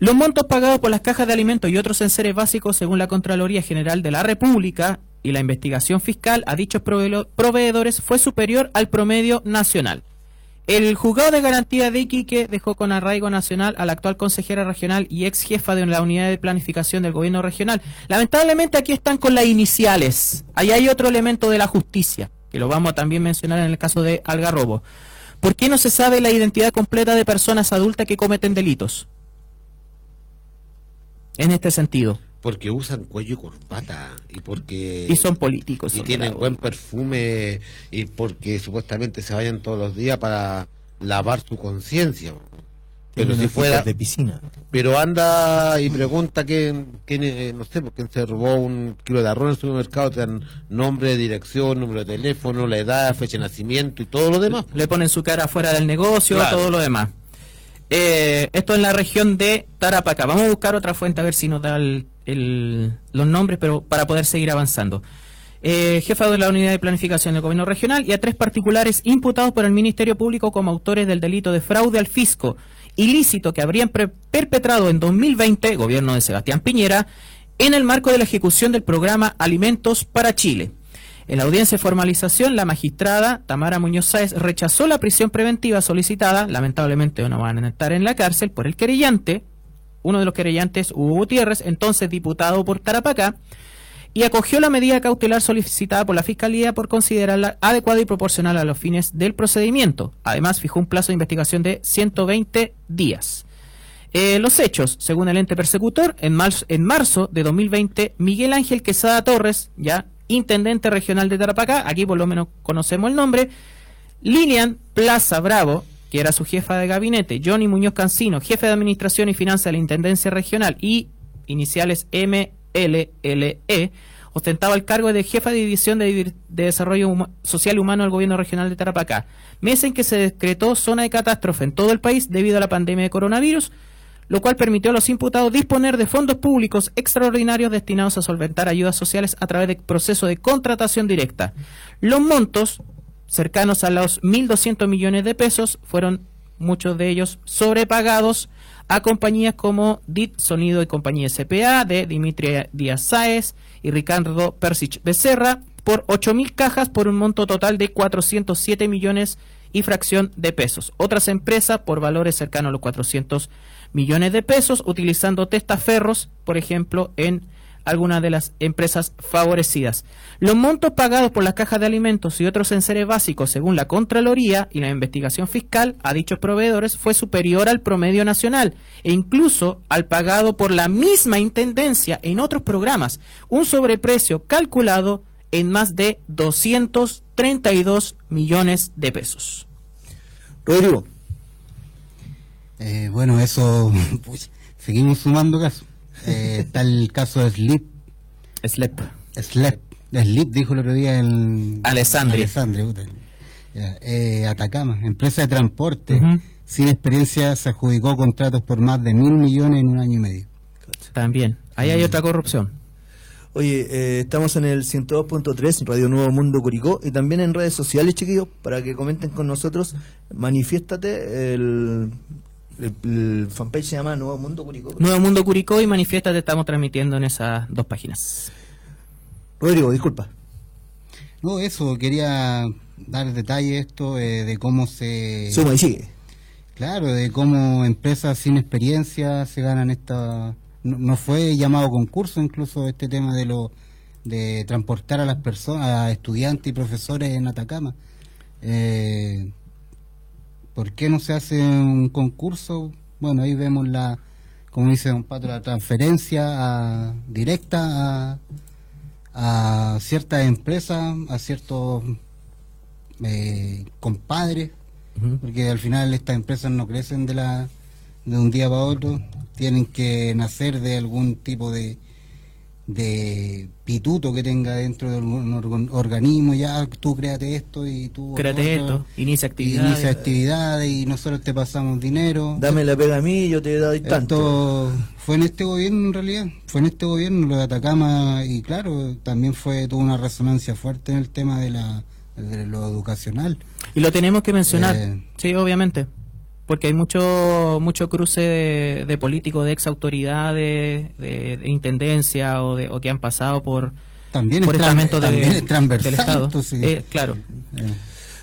Speaker 5: Los montos pagados por las cajas de alimentos y otros enseres básicos, según la Contraloría General de la República y la investigación fiscal a dichos prove- proveedores, fue superior al promedio nacional. El juzgado de garantía de Iquique dejó con arraigo nacional a la actual consejera regional y ex jefa de la unidad de planificación del gobierno regional. Lamentablemente aquí están con las iniciales. Ahí hay otro elemento de la justicia, que lo vamos a también mencionar en el caso de Algarrobo. ¿Por qué no se sabe la identidad completa de personas adultas que cometen delitos? En este sentido.
Speaker 4: Porque usan cuello y corbata. Y porque.
Speaker 5: Y son políticos.
Speaker 4: y
Speaker 5: son
Speaker 4: tienen buen perfume. Y porque supuestamente se vayan todos los días para lavar su conciencia. Pero si fuera.
Speaker 2: de piscina.
Speaker 4: Pero anda y pregunta quién, quién eh, no sé, quién se robó un kilo de arroz en el supermercado, te dan nombre, dirección, número de teléfono, la edad, fecha de nacimiento y todo lo demás.
Speaker 5: le ponen su cara fuera del negocio,
Speaker 4: Claro.
Speaker 5: todo lo demás. Eh, esto en la región de Tarapacá. Vamos a buscar otra fuente a ver si nos da el- los nombres, pero para poder seguir avanzando. Eh, jefa de la unidad de planificación del gobierno regional y a tres particulares imputados por el Ministerio Público como autores del delito de fraude al fisco ilícito que habrían perpetrado en 2020, gobierno de Sebastián Piñera, en el marco de la ejecución del programa Alimentos para Chile. En la audiencia de formalización, la magistrada Tamara Muñoz Sáez rechazó la prisión preventiva solicitada, lamentablemente no van a estar en la cárcel, por el querellante, uno de los querellantes, Hugo Gutiérrez, entonces diputado por Tarapacá, y acogió la medida cautelar solicitada por la Fiscalía por considerarla adecuada y proporcional a los fines del procedimiento. Además, fijó un plazo de investigación de 120 días. Eh, los hechos, según el ente persecutor, en marzo, en marzo de 2020, Miguel Ángel Quesada Torres, ya intendente regional de Tarapacá, aquí por lo menos conocemos el nombre, Lilian Plaza Bravo, que era su jefa de gabinete, Johnny Muñoz Cancino, jefe de Administración y Finanzas de la Intendencia Regional y iniciales MLLE, ostentaba el cargo de jefa de División de, Desarrollo Social y Humano del Gobierno Regional de Tarapacá, mes en que se decretó zona de catástrofe en todo el país debido a la pandemia de coronavirus, lo cual permitió a los imputados disponer de fondos públicos extraordinarios destinados a solventar ayudas sociales a través de proceso de contratación directa. Los montos cercanos a los 1.200 millones de pesos fueron muchos de ellos sobrepagados a compañías como DIT Sonido y Compañía SPA de Dimitri Díaz Sáez y Ricardo Persich Becerra por 8.000 cajas por un monto total de 407 millones y fracción de pesos. Otras empresas por valores cercanos a los 400 millones de pesos utilizando testaferros, por ejemplo, en algunas de las empresas favorecidas. Los montos pagados por las cajas de alimentos y otros enseres básicos, según la Contraloría y la investigación fiscal a dichos proveedores, fue superior al promedio nacional e incluso al pagado por la misma intendencia en otros programas, un sobreprecio calculado en más de 232 millones de pesos.
Speaker 2: Rodrigo,
Speaker 3: Eh, bueno, eso, pues, seguimos sumando casos. Eh, está el caso de Slip,
Speaker 5: SLEP.
Speaker 3: Slep, Slip dijo el otro día el...
Speaker 5: Alessandri.
Speaker 3: Alessandri, puta. Eh, Atacama, empresa de transporte, sin experiencia se adjudicó contratos por más de mil millones en un año y medio.
Speaker 5: También. Ahí hay otra corrupción.
Speaker 2: Oye, eh, estamos en el 102.3 Radio Nuevo Mundo Curicó y también en redes sociales, chiquillos, para que comenten con nosotros. Manifiéstate, el, el, el fanpage se llama Nuevo Mundo Curicó.
Speaker 5: Nuevo Mundo Curicó y Manifiesta estamos transmitiendo en esas dos páginas.
Speaker 2: Rodrigo, disculpa.
Speaker 3: No, eso, quería dar detalle esto eh, de cómo se...
Speaker 2: Suma y sigue.
Speaker 3: Claro, de cómo empresas sin experiencia se ganan esta no, no fue llamado concurso incluso este tema de lo de transportar a las personas, a estudiantes y profesores en Atacama. Eh, ¿Por qué no se hace un concurso? Bueno, ahí vemos la, como dice Don Pato, la transferencia a- directa a, a ciertas empresas, a ciertos eh, compadres, porque al final estas empresas no crecen de la de un día para otro, tienen que nacer de algún tipo de de pituto que tenga dentro de algún organ- organismo, ya tú créate esto y tú
Speaker 5: Créate
Speaker 3: otro,
Speaker 5: esto, inicia actividades.
Speaker 3: inicia actividades y nosotros te pasamos dinero.
Speaker 2: Dame la pega a mí y yo te doy tanto.
Speaker 3: Esto fue en este gobierno en realidad, fue en este gobierno lo de Atacama y claro, también fue tuvo una resonancia fuerte en el tema de la de lo educacional.
Speaker 5: Y lo tenemos que mencionar,
Speaker 3: Eh.
Speaker 5: sí, obviamente, porque hay mucho mucho cruce de, de políticos, de ex autoridades, de, de intendencia o, de, o que han pasado por,
Speaker 3: También
Speaker 5: por estamentos de-
Speaker 3: también es transversal.
Speaker 5: del Estado. Eh, claro,
Speaker 3: eh,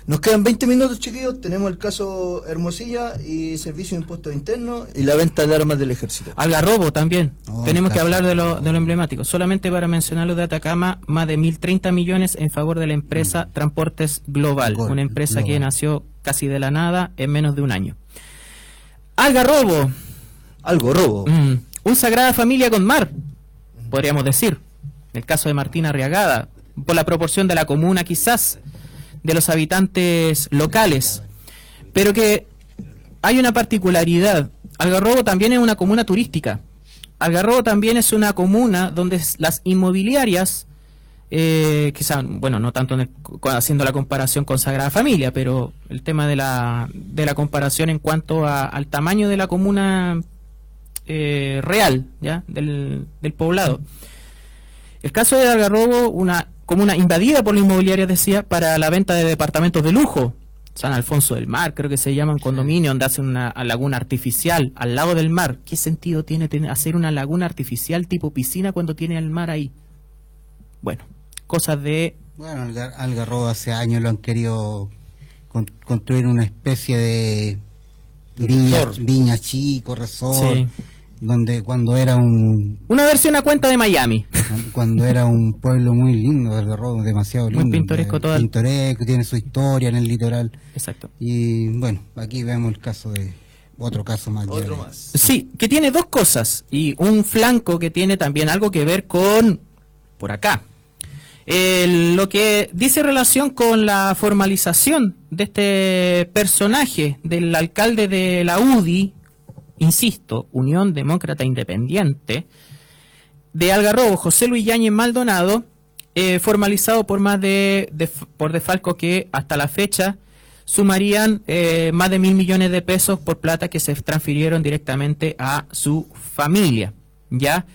Speaker 2: Nos quedan 20 minutos, chiquillos. Tenemos el caso Hermosilla y Servicio de Impuestos Internos y la venta de armas del ejército.
Speaker 5: Algarrobo también.
Speaker 3: Oh,
Speaker 5: Tenemos que hablar de lo, de lo emblemático. Solamente para mencionar lo de Atacama, más de 1.030 millones en favor de la empresa Transportes Global,
Speaker 3: Gol-
Speaker 5: una empresa que nació casi de la nada en menos de un año. Algarrobo,
Speaker 2: Algo robo.
Speaker 5: Mm, un Sagrada Familia con mar, podríamos decir. El caso de Martina Arriagada, por la proporción de la comuna quizás, de los habitantes locales. Pero que hay una particularidad. Algarrobo también es una comuna turística. Algarrobo también es una comuna donde las inmobiliarias, eh, quizá, bueno, no tanto en el- haciendo la comparación con Sagrada Familia, pero el tema de la, de la comparación en cuanto a- al tamaño de la comuna eh, real ya del, del poblado. El caso de Algarrobo, una comuna invadida por la inmobiliaria, decía, para la venta de departamentos de lujo. San Alfonso del Mar, creo que se llaman condominio, donde hacen una laguna artificial al lado del mar. ¿Qué sentido tiene hacer una laguna artificial tipo piscina cuando tiene el mar ahí? Bueno, cosas de...
Speaker 3: Bueno, Algar- Algarrobo hace años lo han querido con- construir una especie de viña, viña chico, resort,
Speaker 5: Sí.
Speaker 3: donde cuando era un
Speaker 5: Una versión a cuenta de Miami.
Speaker 3: cuando era un pueblo muy lindo, Algarrobo, demasiado
Speaker 5: Muy
Speaker 3: lindo,
Speaker 5: pintoresco
Speaker 3: eh,
Speaker 5: todo
Speaker 3: pintoresco, tiene su historia en el litoral
Speaker 5: Exacto.
Speaker 3: y bueno, aquí vemos el caso de otro caso más.
Speaker 2: Otro más.
Speaker 5: Sí, que tiene dos cosas y un flanco que tiene también algo que ver con por acá. Lo que dice relación con la formalización de este personaje del alcalde de la UDI, insisto, Unión Demócrata Independiente, de Algarrobo, José Luis Yáñez Maldonado, eh, formalizado por más de, de- por defalco que hasta la fecha sumarían eh, más de mil millones de pesos por plata que se transfirieron directamente a su familia, ¿ya?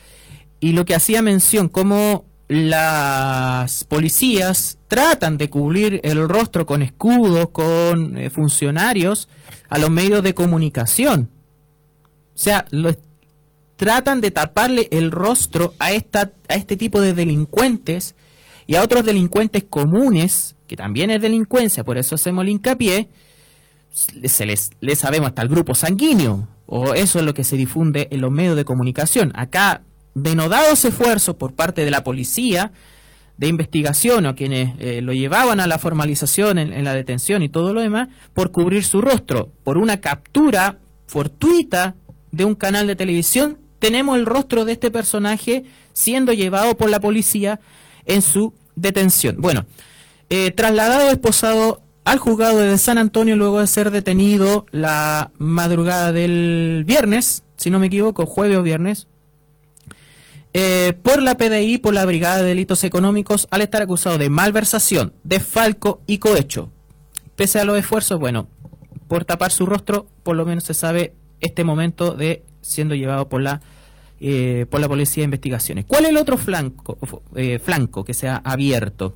Speaker 5: Y lo que hacía mención, como las policías tratan de cubrir el rostro con escudos, con eh, funcionarios, a los medios de comunicación. O sea, tratan de taparle el rostro a, esta, a este tipo de delincuentes y a otros delincuentes comunes, que también es delincuencia, por eso hacemos el hincapié, se les, les sabemos hasta el grupo sanguíneo, o eso es lo que se difunde en los medios de comunicación. Acá, denodados esfuerzos por parte de la policía de investigación o quienes eh, lo llevaban a la formalización en, la detención y todo lo demás, por cubrir su rostro, por una captura fortuita de un canal de televisión, tenemos el rostro de este personaje siendo llevado por la policía en su detención. Bueno, eh, trasladado esposado al juzgado de San Antonio luego de ser detenido la madrugada del viernes, si no me equivoco, jueves o viernes, eh, por la PDI, por la Brigada de Delitos Económicos, al estar acusado de malversación, desfalco y cohecho. Pese a los esfuerzos, bueno, por tapar su rostro, por lo menos se sabe este momento de siendo llevado por la eh, por la policía de investigaciones. ¿Cuál es el otro flanco, eh, flanco que se ha abierto?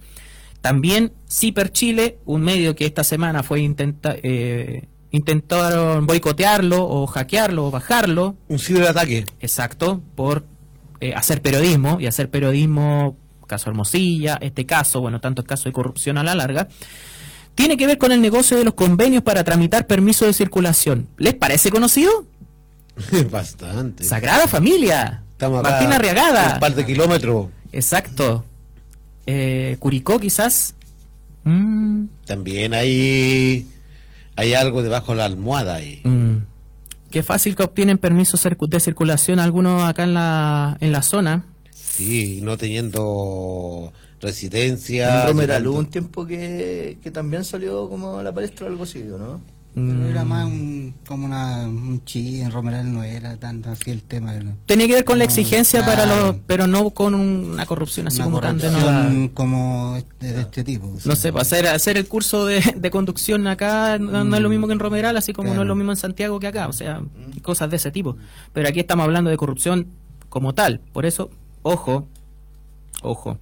Speaker 5: También Ciper Chile, un medio que esta semana fue intenta, eh, intentaron boicotearlo o hackearlo o bajarlo,
Speaker 4: Un ciberataque.
Speaker 5: exacto, por eh, hacer periodismo y hacer periodismo, caso Hermosilla, este caso, bueno, tantos casos de corrupción a la larga, tiene que ver con el negocio de los convenios para tramitar permiso de circulación. ¿Les parece conocido?
Speaker 4: Bastante.
Speaker 5: Sagrada Familia.
Speaker 4: Estamos acá
Speaker 5: Martín Arriagada.
Speaker 4: Un par de kilómetros.
Speaker 5: Exacto. Eh, Curicó, quizás. Mm,
Speaker 4: También hay, hay algo debajo de la almohada ahí.
Speaker 5: mm. Qué fácil que obtienen permisos de circulación algunos acá en la, en la zona.
Speaker 4: Sí, no teniendo residencia.
Speaker 2: Hubo un tiempo que, que también salió como a la palestra o algo así, ¿o ¿no?
Speaker 3: Pero era más un, como una, un chi, en Romeral no era tanto así el tema. de la-
Speaker 5: Tenía que ver con la
Speaker 3: No,
Speaker 5: exigencia para los, pero no con un- una corrupción así
Speaker 3: una
Speaker 5: como tan de
Speaker 3: corrupción como de este tipo. o sea.
Speaker 5: No sé, pues, hacer, hacer el curso de, de conducción acá no, no es lo mismo que en Romeral, así como no es lo mismo en Santiago que acá, o sea, cosas de ese tipo. Pero aquí estamos hablando de corrupción como tal, por eso, ojo, ojo.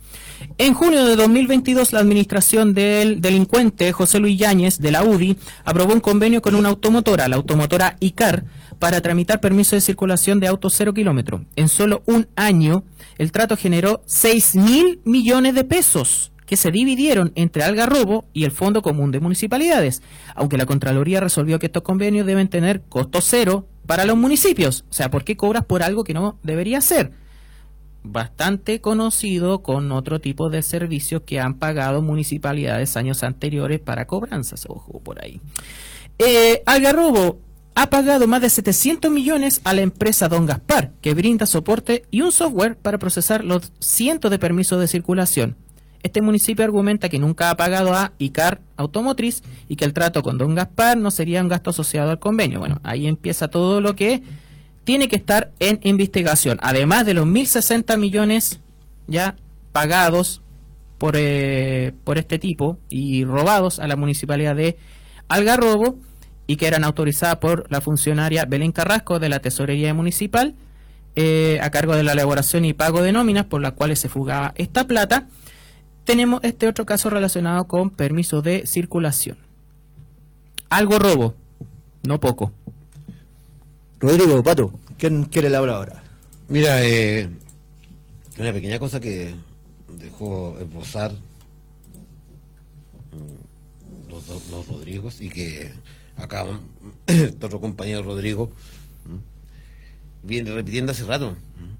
Speaker 5: En junio de 2022, la administración del delincuente José Luis Yáñez de la UDI aprobó un convenio con una automotora, la automotora ICAR, para tramitar permiso de circulación de autos cero kilómetros. En solo un año, el trato generó 6 mil millones de pesos que se dividieron entre Algarrobo y el Fondo Común de Municipalidades, aunque la Contraloría resolvió que estos convenios deben tener costo cero para los municipios. O sea, ¿por qué cobras por algo que no debería ser? Bastante conocido con otro tipo de servicios que han pagado municipalidades años anteriores para cobranzas, ojo por ahí. Eh, Algarrobo ha pagado más de 700 millones a la empresa Don Gaspar, que brinda soporte y un software para procesar los cientos de permisos de circulación. Este municipio argumenta que nunca ha pagado a ICAR Automotriz y que el trato con Don Gaspar no sería un gasto asociado al convenio. Bueno, ahí empieza todo lo que tiene que estar en investigación, además de los 1.060 millones ya pagados por, eh, por este tipo y robados a la municipalidad de Algarrobo y que eran autorizadas por la funcionaria Belén Carrasco de la Tesorería Municipal eh, a cargo de la elaboración y pago de nóminas por las cuales se fugaba esta plata. Tenemos este otro caso relacionado con permiso de circulación. Algo robo, no poco.
Speaker 2: Rodrigo, Pato, ¿quién quiere la hablar ahora?
Speaker 4: Mira, eh, una pequeña cosa que dejó esbozar mm, los, los Rodrigos y que acá otro compañero Rodrigo mm, viene repitiendo hace rato. mm.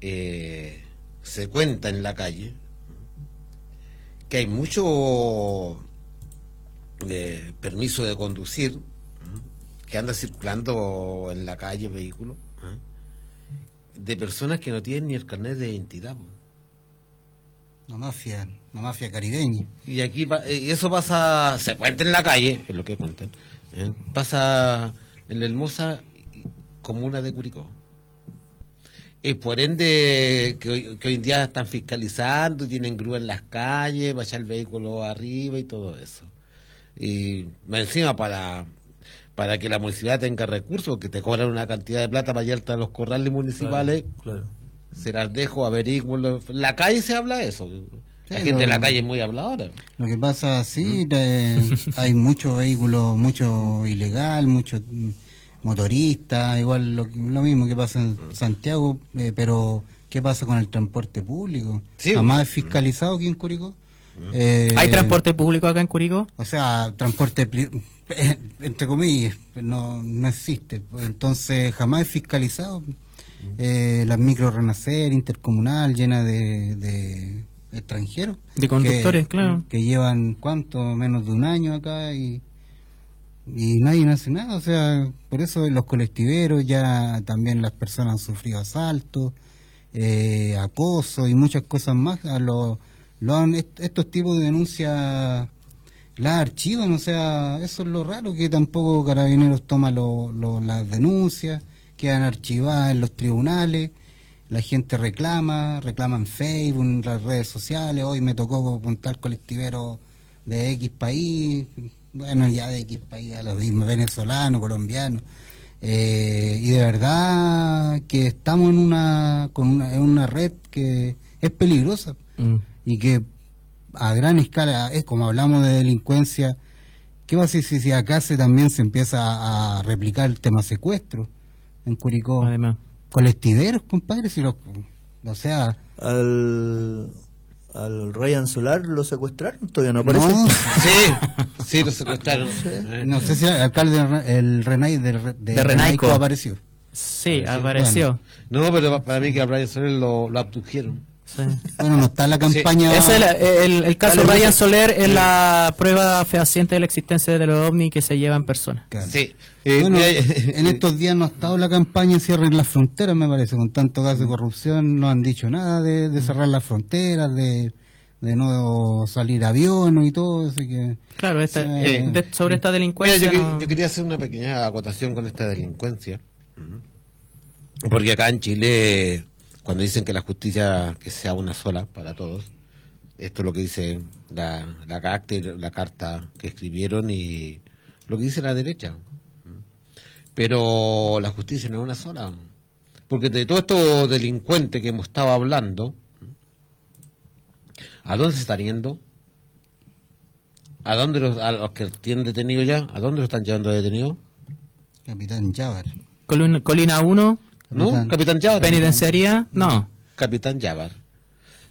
Speaker 4: Eh, se cuenta en la calle que hay mucho eh, permiso de conducir que anda circulando en la calle vehículo ¿eh? de personas que no tienen ni el carnet de identidad. po.
Speaker 3: Una mafia, una mafia caribeña.
Speaker 4: Y aquí eh, y eso pasa, se cuenta en la calle, es lo que cuentan. ¿eh? Pasa en la hermosa comuna de Curicó. Y por ende, que hoy, que hoy en día están fiscalizando, tienen grúa en las calles, va a echar el vehículo arriba y todo eso. Y encima para para que la municipalidad tenga recursos, que te cobran una cantidad de plata para llevarte a los corrales municipales,
Speaker 2: Claro.
Speaker 4: se las dejo, averiguo. En la calle se habla eso. La
Speaker 3: Sí,
Speaker 4: gente de la calle es muy habladora.
Speaker 3: Lo que pasa, sí, eh, hay muchos vehículos, mucho ilegal, muchos mm, motoristas, igual lo, lo mismo que pasa en Santiago, eh, pero ¿qué pasa con el transporte público?
Speaker 4: Sí.
Speaker 3: Jamás es fiscalizado aquí en Curicó. Eh,
Speaker 5: ¿Hay transporte público acá en Curicó?
Speaker 3: O sea, transporte, entre comillas, no, no existe. Entonces, jamás es fiscalizado. Eh, las micro renacer, intercomunal, llena de, de extranjeros.
Speaker 5: De conductores,
Speaker 3: que,
Speaker 5: claro.
Speaker 3: Que llevan, ¿cuánto? Menos de un año acá y, y nadie hace nada. O sea, por eso los colectiveros, ya también las personas han sufrido asaltos, eh, acoso y muchas cosas más. A lo, lo han, est- estos tipos de denuncias las archivan, o sea, eso es lo raro, que tampoco Carabineros toma lo- lo- las denuncias, quedan archivadas en los tribunales, la gente reclama, reclama en Facebook, en las redes sociales, hoy me tocó apuntar colectivero de X país, bueno, ya de X país, a los mismos venezolanos, colombianos, eh, y de verdad que estamos en una, con una, en una red que es peligrosa
Speaker 5: Mm.
Speaker 3: y que a gran escala, es como hablamos de delincuencia, ¿qué va a decir si, si acá se también se empieza a replicar el tema secuestro en Curicó?
Speaker 5: Además.
Speaker 3: Colectiveros, compadre, si los, o sea,
Speaker 2: Al, al Ryan Solar lo secuestraron, todavía no aparece.
Speaker 3: no,
Speaker 4: Sí, sí, lo secuestraron.
Speaker 3: No sé si el alcalde, el Renay de, de,
Speaker 5: De Renaico.
Speaker 3: apareció.
Speaker 5: Sí, apareció.
Speaker 4: No, pero pa- para mí que a Brian Soler lo, lo abdujeron.
Speaker 5: Sí.
Speaker 3: Bueno, no está la campaña.
Speaker 5: Ese es el, el- el caso de Ryan Soler es la prueba fehaciente de la existencia de los ovnis que se llevan personas.
Speaker 3: Claro.
Speaker 4: Sí. Eh,
Speaker 3: Bueno,
Speaker 4: mira,
Speaker 3: en estos días no ha estado la campaña cierren las fronteras, me parece, con tanto caso de corrupción, no han dicho nada de, de cerrar las fronteras, de, de no salir aviones y todo, así que...
Speaker 5: Claro, esta-
Speaker 3: Sí.
Speaker 5: eh, de- sobre esta
Speaker 4: Mira,
Speaker 5: delincuencia.
Speaker 4: yo, que-
Speaker 5: no-
Speaker 4: yo quería hacer una pequeña acotación con esta delincuencia. Porque acá en Chile, cuando dicen que la justicia que sea una sola para todos, esto es lo que dice la, la, carta, la carta que escribieron y lo que dice la derecha. Pero la justicia no es una sola. Porque de todos estos delincuentes que hemos estado hablando, ¿a dónde se están yendo? ¿A dónde los, a los que tienen detenidos ya? ¿A dónde los están llevando detenidos?
Speaker 3: Capitán.
Speaker 5: Colina, Colina 1,
Speaker 4: ¿No?
Speaker 3: Capitán.
Speaker 4: Capitán Yavar.
Speaker 5: penitenciaría, no.
Speaker 4: Capitán Yavar.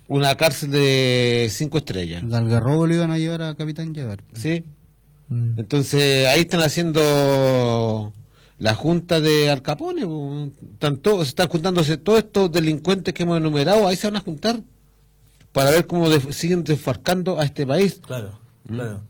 Speaker 4: Una cárcel de cinco estrellas.
Speaker 3: De Algarrobo lo iban a llevar a Capitán Jávar.
Speaker 4: ¿Sí?
Speaker 5: Mm.
Speaker 4: Entonces ahí están haciendo la junta de Al Capone. po. Están todos, están juntándose todos estos delincuentes que hemos enumerado. Ahí se van a juntar para ver cómo siguen desfarcando a este país.
Speaker 2: Claro, claro.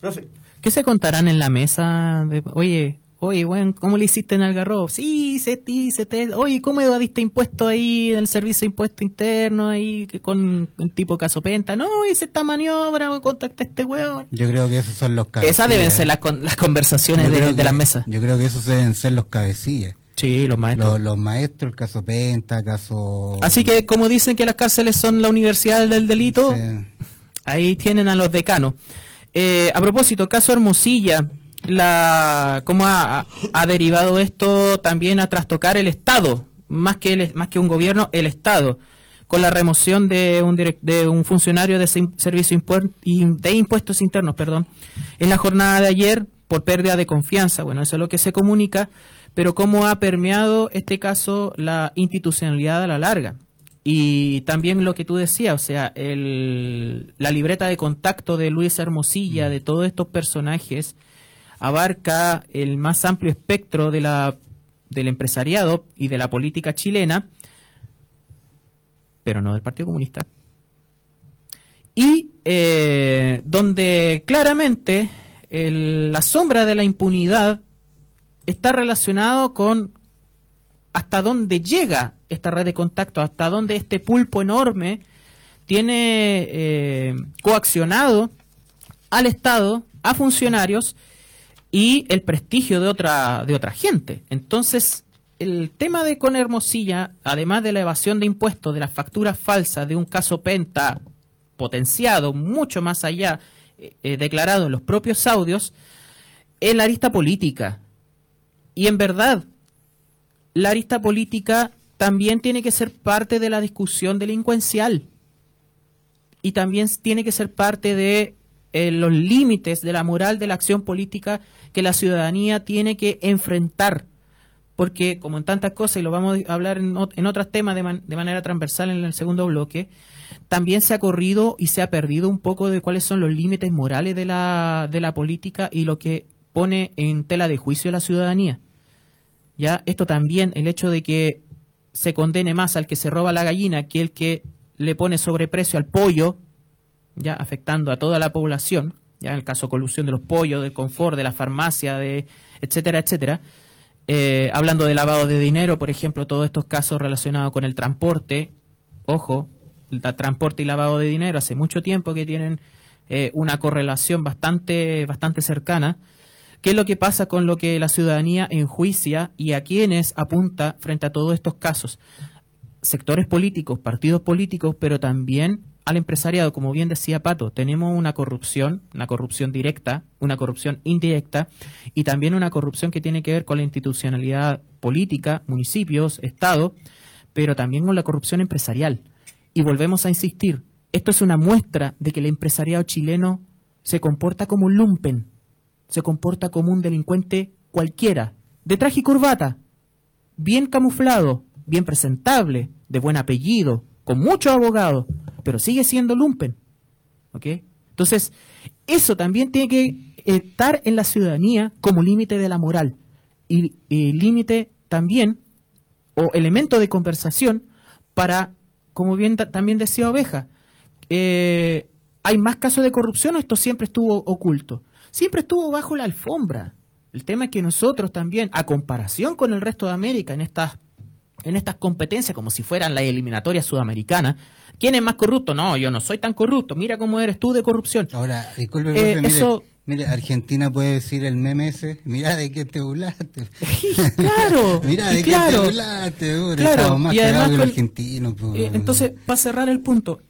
Speaker 2: Profe,
Speaker 5: ¿Qué se contarán en la mesa? De, oye, oye, bueno, ¿cómo le hiciste en Algarrobo? Sí, se ti, se te... Oye, ¿cómo evadiste impuestos ahí en el servicio de impuesto interno ahí que con el tipo caso penta? No, hice esta maniobra, contacté a este hueón.
Speaker 3: Yo creo que esos son los cabecillas.
Speaker 5: Esas deben ser las, con- las conversaciones de, de las mesas.
Speaker 3: Yo creo que esos deben ser los cabecillas.
Speaker 5: Sí, los maestros.
Speaker 3: Los, los maestros, el caso Penta, caso...
Speaker 5: Así que como dicen que las cárceles son la universidad del delito,
Speaker 3: Sí.
Speaker 5: Ahí tienen a los decanos. Eh, a propósito, caso Hermosilla, la, ¿cómo ha, ha derivado esto también a trastocar el Estado? Más que, el- más que un gobierno, el Estado. Con la remoción de un, direc- de un funcionario de servicio impuer- de impuestos internos, perdón, en la jornada de ayer por pérdida de confianza. Bueno, eso es lo que se comunica, pero cómo ha permeado este caso la institucionalidad a la larga. Y también lo que tú decías, o sea, el, la libreta de contacto de Luis Hermosilla, de todos estos personajes, abarca el más amplio espectro de la, del empresariado y de la política chilena, pero no del Partido Comunista. Y eh, donde claramente la sombra de la impunidad está relacionado con hasta dónde llega esta red de contacto, hasta dónde este pulpo enorme tiene eh, coaccionado al Estado, a funcionarios y el prestigio de otra, de otra gente. Entonces, el tema de con Hermosilla, además de la evasión de impuestos, de las facturas falsas, de un caso Penta potenciado mucho más allá, eh, eh, declarado en los propios audios, es la arista política. Y en verdad, la arista política también tiene que ser parte de la discusión delincuencial y también tiene que ser parte de eh, los límites de la moral de la acción política que la ciudadanía tiene que enfrentar. Porque, como en tantas cosas, y lo vamos a hablar en, en otros temas de, de manera transversal en el segundo bloque, también se ha corrido y se ha perdido un poco de cuáles son los límites morales de la, de la política y lo que pone en tela de juicio a la ciudadanía. Ya, esto también, el hecho de que se condene más al que se roba la gallina que el que le pone sobreprecio al pollo, ya afectando a toda la población, ya en el caso colusión de los pollos, del confort, de la farmacia, de etcétera, etcétera. Eh, hablando de lavado de dinero, por ejemplo, todos estos casos relacionados con el transporte, ojo, el transporte y lavado de dinero hace mucho tiempo que tienen eh, una correlación bastante, bastante cercana. ¿Qué es lo que pasa con lo que la ciudadanía enjuicia y a quienes apunta frente a todos estos casos? Sectores políticos, partidos políticos, pero también al empresariado, como bien decía Pato, tenemos una corrupción, una corrupción directa, una corrupción indirecta y también una corrupción que tiene que ver con la institucionalidad política, municipios, Estado, pero también con la corrupción empresarial. Y volvemos a insistir, esto es una muestra de que el empresariado chileno se comporta como un lumpen, se comporta como un delincuente cualquiera, de traje y corbata, bien camuflado, bien presentable, de buen apellido, con muchos abogados, pero sigue siendo lumpen. ¿Ok? Entonces, eso también tiene que estar en la ciudadanía como límite de la moral y, límite también o elemento de conversación para, como bien ta- también decía Oveja, eh, ¿hay más casos de corrupción o esto siempre estuvo oculto? Siempre estuvo bajo la alfombra. El tema es que nosotros también, a comparación con el resto de América, en estas, en estas competencias, como si fueran las eliminatorias sudamericanas, ¿quién es más corrupto? No, yo no soy tan corrupto. Mira cómo eres tú de corrupción.
Speaker 3: Ahora, disculpe,
Speaker 5: Eh,
Speaker 3: profe,
Speaker 5: eso-
Speaker 3: mire, Argentina puede decir el meme ese, mira de qué te burlaste.
Speaker 5: claro,
Speaker 3: mira de
Speaker 5: claro.
Speaker 3: qué te burlaste,
Speaker 5: Claro,
Speaker 3: más
Speaker 5: y además
Speaker 3: cagados que los
Speaker 5: con-
Speaker 3: argentinos. po.
Speaker 5: Eh, entonces, para cerrar el punto,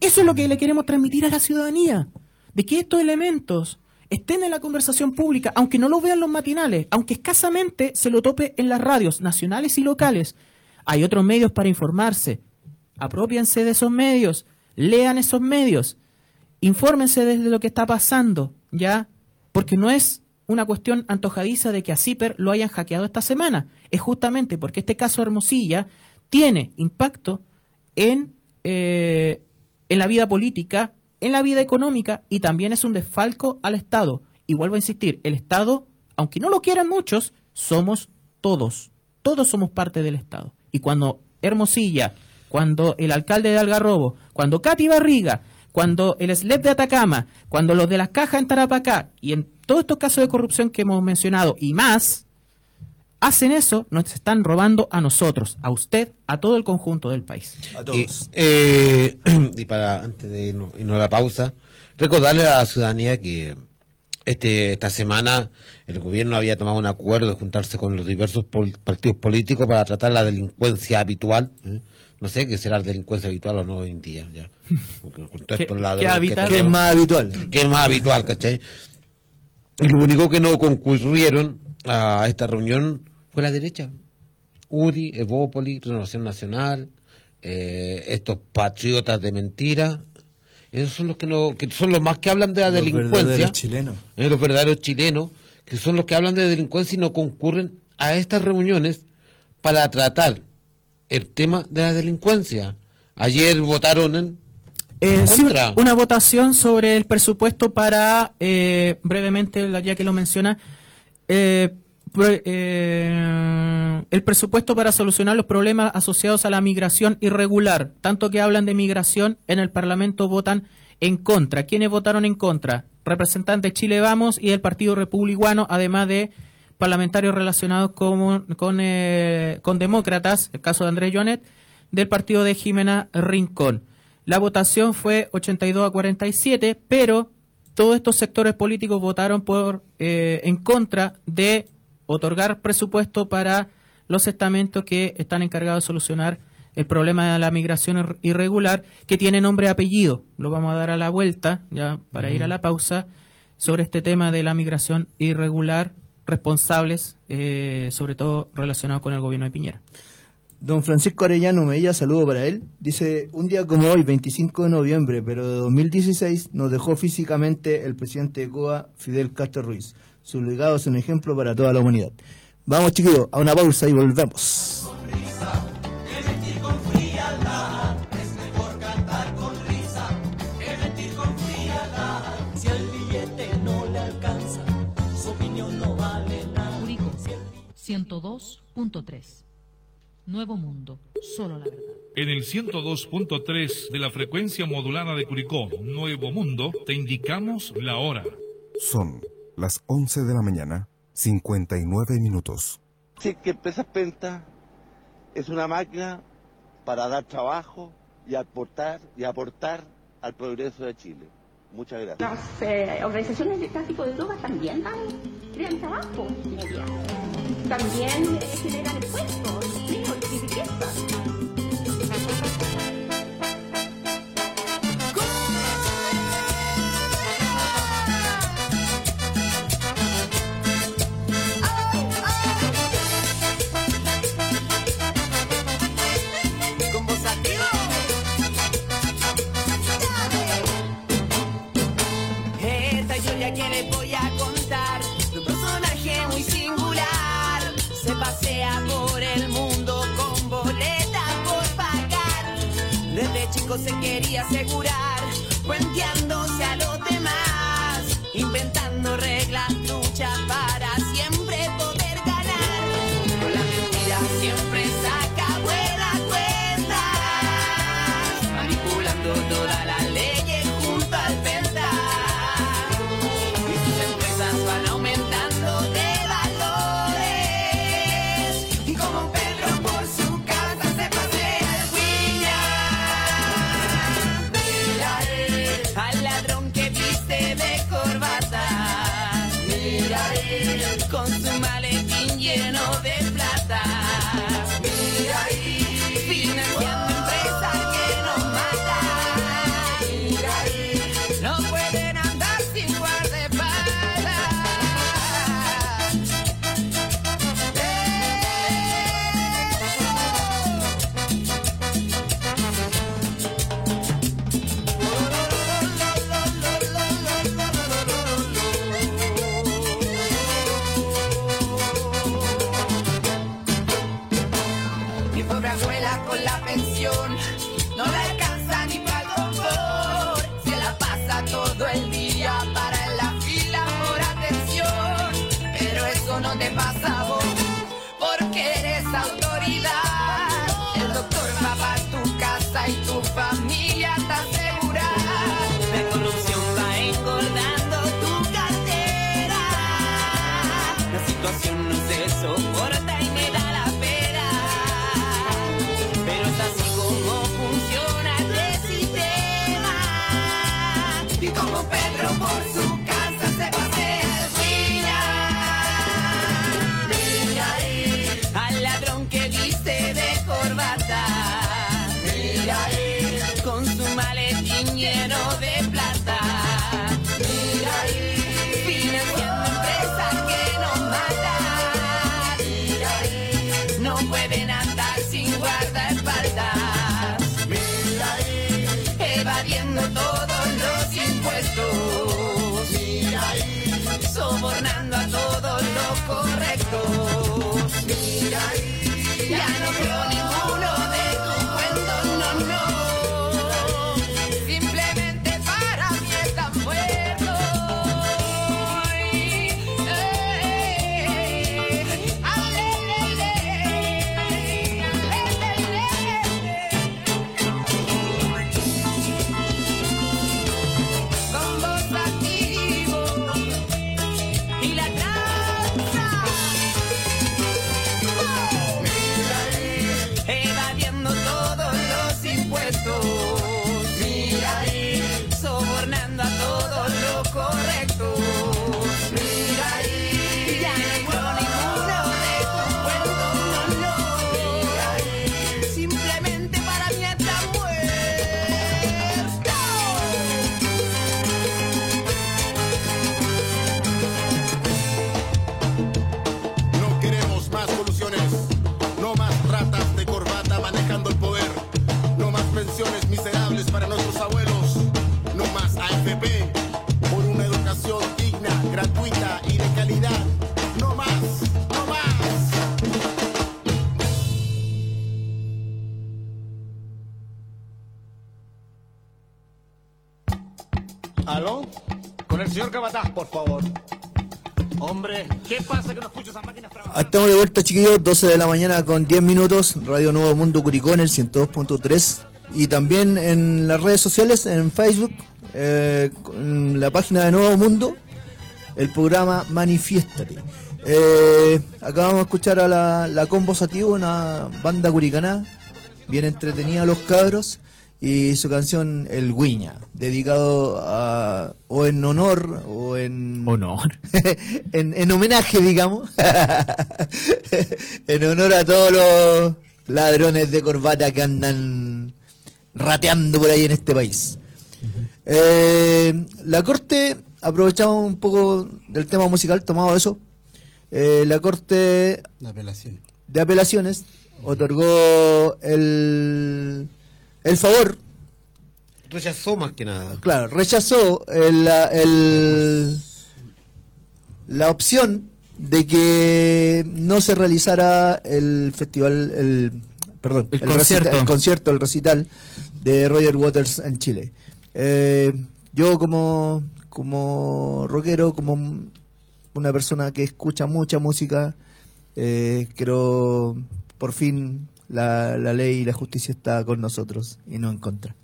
Speaker 5: eso es lo que le queremos transmitir a la ciudadanía, de que estos elementos estén en la conversación pública, aunque no lo vean los matinales, aunque escasamente se lo tope en las radios nacionales y locales. Hay otros medios para informarse. Apropiense de esos medios, lean esos medios, infórmense de lo que está pasando, ¿ya? Porque no es una cuestión antojadiza de que a CIPER lo hayan hackeado esta semana. Es justamente porque este caso Hermosilla tiene impacto en, eh, en la vida política, en la vida económica y también es un desfalco al Estado. Y vuelvo a insistir, el Estado, aunque no lo quieran muchos, somos todos. Todos somos parte del Estado. Y cuando Hermosilla, cuando el alcalde de Algarrobo, cuando Katy Barriga, cuando el SLEP de Atacama, cuando los de las cajas en Tarapacá y en todos estos casos de corrupción que hemos mencionado y más, hacen eso, nos están robando a nosotros, a usted, a todo el conjunto del país.
Speaker 2: A
Speaker 4: Y,
Speaker 2: todos.
Speaker 4: eh, y para antes de irnos, irnos a la pausa, recordarle a la ciudadanía que este esta semana el gobierno había tomado un acuerdo de juntarse con los diversos pol- partidos políticos para tratar la delincuencia habitual. ¿eh? No sé qué será la delincuencia habitual o no hoy en día. Ya. Porque con todos
Speaker 5: ¿Qué- qué?
Speaker 2: ¿Qué es más habitual?
Speaker 4: que es más habitual, ¿cachai? Y lo único que no concurrieron a esta reunión fue la derecha. UDI, Evópoli, Renovación Nacional, eh, estos patriotas de mentira. Esos son los que no, que son los más que hablan de la
Speaker 2: Los
Speaker 4: delincuencia.
Speaker 2: verdaderos chilenos.
Speaker 4: eh, los verdaderos chilenos, que son los que hablan de delincuencia y no concurren a estas reuniones para tratar el tema de la delincuencia. Ayer votaron en
Speaker 5: Eh, sí,
Speaker 4: Contra.
Speaker 5: una votación sobre el presupuesto para, eh, brevemente, ya que lo menciona, eh, eh, el presupuesto para solucionar los problemas asociados a la migración irregular. Tanto que hablan de migración, en el Parlamento votan en contra. ¿Quiénes votaron en contra? Representantes Chile Vamos y del Partido Republicano, además de parlamentarios relacionados con, con, eh, con demócratas, el caso de Andrés Jonet, del partido de Jimena Rincón. La votación fue 82 a 47, pero todos estos sectores políticos votaron por eh, en contra de otorgar presupuesto para los estamentos que están encargados de solucionar el problema de la migración ir- irregular, que tiene nombre y apellido. Lo vamos a dar a la vuelta, ya para ir a la pausa, sobre este tema de la migración irregular, responsables, eh, sobre todo relacionados con el gobierno de Piñera.
Speaker 2: Don Francisco Arellano Mella, saludo para él. Dice, un día como hoy, 25 de noviembre, pero de 2016, nos dejó físicamente el presidente de Cuba, Fidel Castro Ruiz. Su legado es un ejemplo para toda la humanidad. Vamos, chiquillos, a una pausa y volvemos.
Speaker 6: Curicó 102.3. Nuevo Mundo, solo la verdad.
Speaker 7: En el 102.3 de la frecuencia modulada de Curicó, Nuevo Mundo, te indicamos la hora.
Speaker 8: Son las 11 de la mañana, 59 minutos.
Speaker 9: Sí, que Empresas Penta es una máquina para dar trabajo y aportar y aportar al progreso de Chile. Muchas gracias.
Speaker 10: Las eh, organizaciones de tráfico de drogas también dan, crean trabajo. También eh, generan impuestos, empleo
Speaker 1: Se quería asegurar, cuenteándose a los
Speaker 2: vuelta, chiquillos, 12 de la mañana con 10 minutos, Radio Nuevo Mundo Curicó en el 102.3 y también en las redes sociales, en Facebook, eh, en la página de Nuevo Mundo, el programa Manifiéstate. Eh, acabamos de escuchar a la, la Combo Sativa, una banda curicana, bien entretenida los cabros, y su canción El Guiña, dedicado a, o en honor o en...
Speaker 5: Honor.
Speaker 2: en, en homenaje, digamos, en honor a todos los ladrones de corbata que andan rateando por ahí en este país. Eh, la Corte, aprovechamos un poco del tema musical, tomado eso, eh, la Corte de Apelaciones otorgó el, el favor
Speaker 4: Rechazó más que nada.
Speaker 2: Claro, rechazó el- la, el- la opción de que no se realizara el festival, el, perdón,
Speaker 5: El concierto.
Speaker 2: el concierto, el recital de Roger Waters en Chile. Eh, yo como, como rockero, como una persona que escucha mucha música, eh, creo por fin la, la ley y la justicia está con nosotros y no en contra.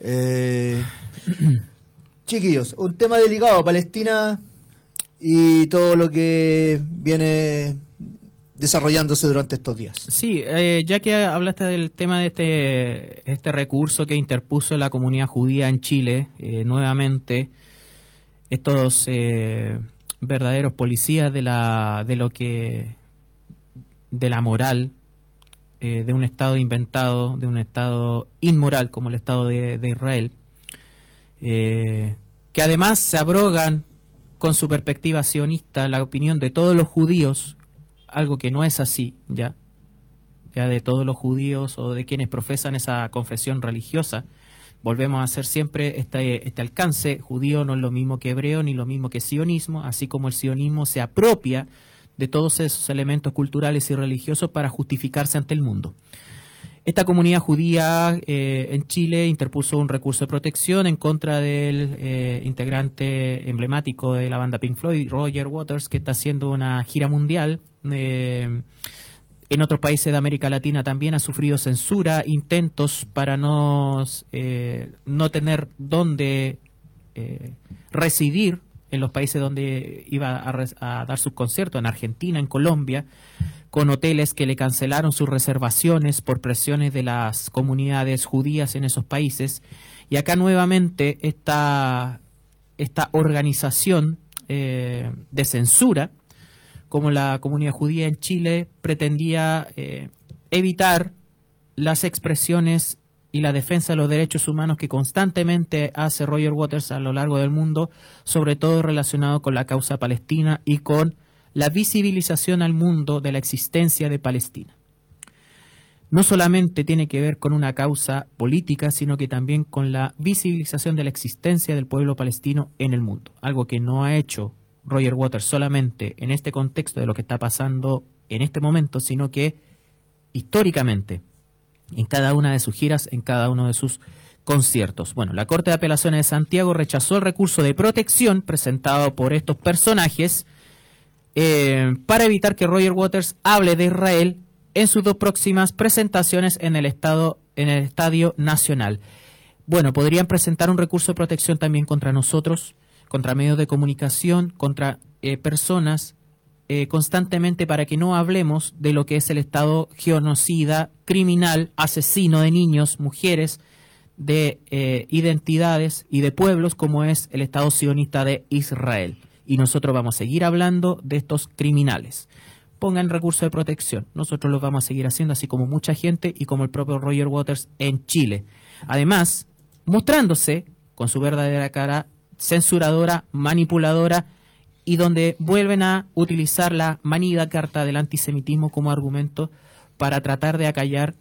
Speaker 2: Eh, chiquillos, un tema delicado, Palestina y todo lo que viene desarrollándose durante estos días.
Speaker 5: Sí, eh, ya que hablaste del tema de este, este recurso que interpuso la comunidad judía en Chile, eh, nuevamente, estos verdaderos policías de la de lo que de la moral eh, de un estado inventado, de un estado inmoral como el estado de, Israel, eh, que además se abrogan con su perspectiva sionista la opinión de todos los judíos, algo que no es así, ya, ya de todos los judíos o de quienes profesan esa confesión religiosa. Volvemos a hacer siempre este, este alcance, judío no es lo mismo que hebreo ni lo mismo que sionismo, así como el sionismo se apropia de todos esos elementos culturales y religiosos para justificarse ante el mundo. Esta comunidad judía eh, en Chile interpuso un recurso de protección en contra del eh, integrante emblemático de la banda Pink Floyd, Roger Waters, que está haciendo una gira mundial. Eh, en otros países de América Latina también ha sufrido censura, intentos para no, no tener dónde residir en los países donde iba a, a dar sus conciertos, en Argentina, en Colombia, con hoteles que le cancelaron sus reservaciones por presiones de las comunidades judías en esos países. Y acá nuevamente esta, esta organización eh, de censura, como la comunidad judía en Chile, pretendía eh, evitar las expresiones y la defensa de los derechos humanos que constantemente hace Roger Waters a lo largo del mundo, sobre todo relacionado con la causa palestina y con la visibilización al mundo de la existencia de Palestina. No solamente tiene que ver con una causa política, sino que también con la visibilización de la existencia del pueblo palestino en el mundo, algo que no ha hecho Roger Waters solamente en este contexto de lo que está pasando en este momento, sino que históricamente en cada una de sus giras, en cada uno de sus conciertos. Bueno, la Corte de Apelaciones de Santiago rechazó el recurso de protección presentado por estos personajes eh, para evitar que Roger Waters hable de Israel en sus dos próximas presentaciones en el estado en el Estadio Nacional. Bueno, podrían presentar un recurso de protección también contra nosotros, contra medios de comunicación, contra eh, personas eh, constantemente para que no hablemos de lo que es el Estado genocida, criminal, asesino de niños, mujeres, de eh, identidades y de pueblos como es el Estado sionista de Israel. Y nosotros vamos a seguir hablando de estos criminales. Pongan recursos de protección. Nosotros los vamos a seguir haciendo, así como mucha gente y como el propio Roger Waters en Chile. Además, mostrándose con su verdadera cara censuradora, manipuladora y donde vuelven a utilizar la manida carta del antisemitismo como argumento para tratar de acallar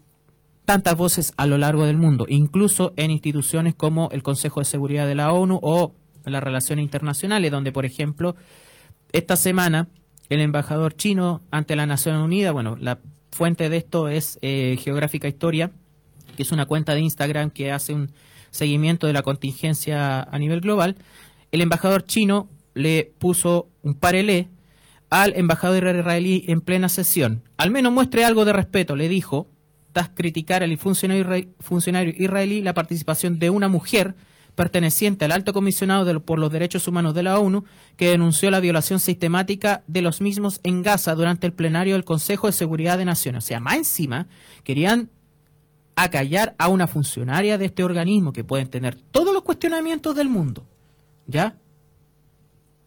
Speaker 5: tantas voces a lo largo del mundo, incluso en instituciones como el Consejo de Seguridad de la ONU o las relaciones internacionales, donde, por ejemplo, esta semana el embajador chino ante la Nación Unida, bueno, la fuente de esto es eh, Geográfica Historia, que es una cuenta de Instagram que hace un seguimiento de la contingencia a nivel global, el embajador chino le puso un parelé al embajador israelí en plena sesión. Al menos muestre algo de respeto, le dijo, tras criticar al funcionario, isra- funcionario israelí la participación de una mujer perteneciente al alto comisionado de- por los derechos humanos de la ONU, que denunció la violación sistemática de los mismos en Gaza durante el plenario del Consejo de Seguridad de Naciones. O sea, más encima, querían acallar a una funcionaria de este organismo que pueden tener todos los cuestionamientos del mundo. ¿Ya?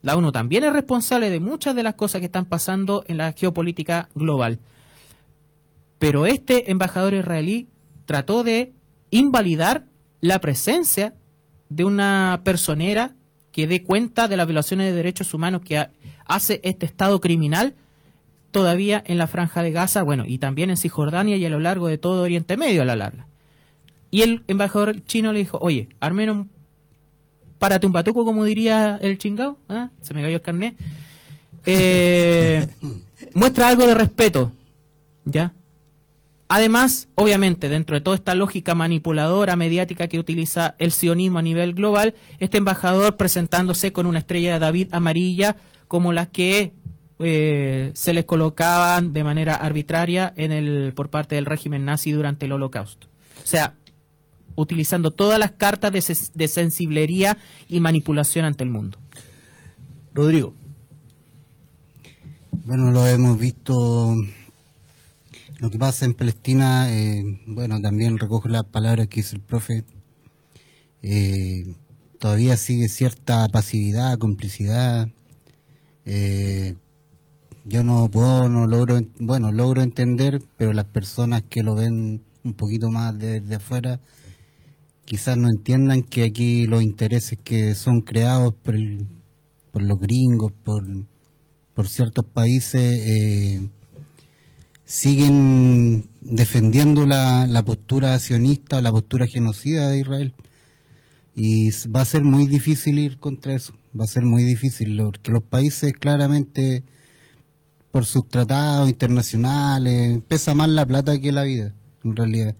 Speaker 5: La ONU también es responsable de muchas de las cosas que están pasando en la geopolítica global. Pero este embajador israelí trató de invalidar la presencia de una personera que dé cuenta de las violaciones de derechos humanos que ha- hace este Estado criminal todavía en la franja de Gaza, bueno, y también en Cisjordania y a lo largo de todo Oriente Medio a la larga. Y el embajador chino le dijo, oye, al menos párate un como diría el chingao, ¿ah? se me cayó el carnet. Eh, muestra algo de respeto, ¿ya? Además, obviamente, dentro de toda esta lógica manipuladora mediática que utiliza el sionismo a nivel global, este embajador presentándose con una estrella de David amarilla como las que eh, se les colocaban de manera arbitraria en el por parte del régimen nazi durante el Holocausto. O sea, utilizando todas las cartas de, ses- de sensiblería y manipulación ante el mundo.
Speaker 2: Rodrigo.
Speaker 3: Bueno, lo hemos visto. Lo que pasa en Palestina, eh, bueno, también recojo las palabras que hizo el profe. Eh, todavía sigue cierta pasividad, complicidad. Eh, yo no puedo, no logro, en- bueno, logro entender, pero las personas que lo ven un poquito más desde afuera, quizás no entiendan que aquí los intereses que son creados por, el- por los gringos, por, por ciertos países, eh, siguen defendiendo la, la postura sionista, la postura genocida de Israel. Y va a ser muy difícil ir contra eso, va a ser muy difícil, porque los países claramente, por sus tratados internacionales, pesa más la plata que la vida, en realidad.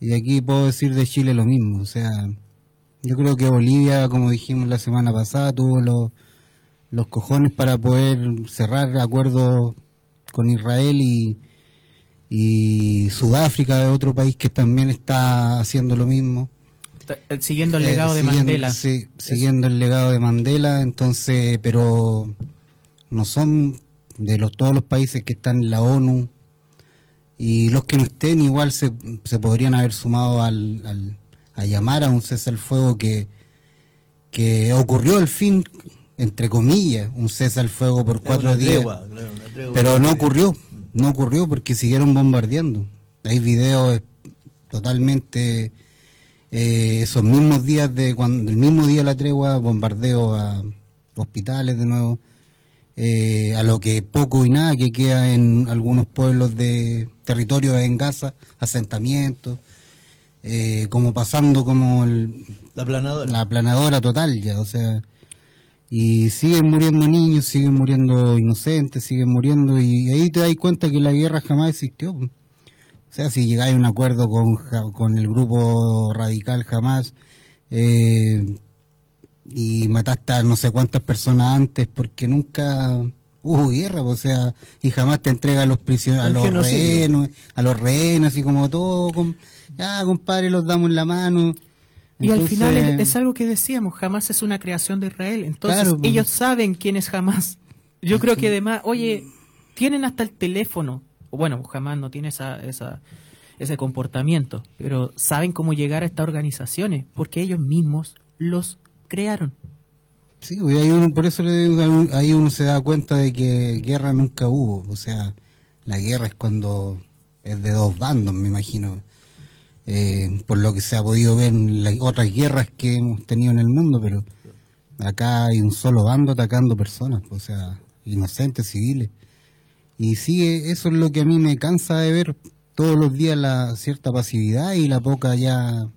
Speaker 3: Y aquí puedo decir de Chile lo mismo. O sea, yo creo que Bolivia, como dijimos la semana pasada, tuvo los, los cojones para poder cerrar acuerdos con Israel y, y Sudáfrica es otro país que también está haciendo lo mismo.
Speaker 5: Eh, Siguiendo el
Speaker 3: Eh,
Speaker 5: legado de
Speaker 3: siguiendo-
Speaker 5: Mandela.
Speaker 3: sí, siguiendo el legado de Mandela, entonces, pero no son de los todos los países que están en la ONU y los que no estén igual se, se podrían haber sumado al, al- a llamar a un cese al fuego que, que ocurrió al fin, entre comillas, un cese al fuego por cuatro días.
Speaker 2: tregua, claro, una tregua.
Speaker 3: Pero no ocurrió, no ocurrió porque siguieron bombardeando. Hay videos totalmente eh, esos mismos días de cuando el mismo día de la tregua bombardeo a hospitales de nuevo eh, a lo que poco y nada que queda en algunos pueblos de territorio en Gaza asentamientos eh, como pasando como el-
Speaker 2: La planadora.
Speaker 3: la aplanadora total ya o sea y siguen muriendo niños siguen muriendo inocentes siguen muriendo y ahí te das cuenta que la guerra jamás existió o sea, si llegáis a un acuerdo con, con el grupo radical jamás eh, y mataste a no sé cuántas personas antes porque nunca hubo guerra, o sea, y jamás te entrega a los prisioneros, a los rehenes, a los rehenes, así como todo, com- ya compadre, los damos en la mano.
Speaker 5: Y al final es, es algo que decíamos, jamás es una creación de Israel. Entonces
Speaker 3: Claro, pues.
Speaker 5: ellos saben quién es jamás. Yo creo que además, oye, tienen hasta el teléfono. O Bueno, jamás no tiene esa, esa, ese comportamiento, pero saben cómo llegar a estas organizaciones, porque ellos mismos los crearon.
Speaker 3: Sí, pues, ahí uno, por eso ahí uno se da cuenta de que guerra nunca hubo. O sea, la guerra es cuando es de dos bandos, me imagino. Eh, por lo que se ha podido ver en las otras guerras que hemos tenido en el mundo, pero acá hay un solo bando atacando personas, o sea, inocentes, civiles. Y sigue, eso es lo que a mí me cansa de ver todos los días, la cierta pasividad y la poca ya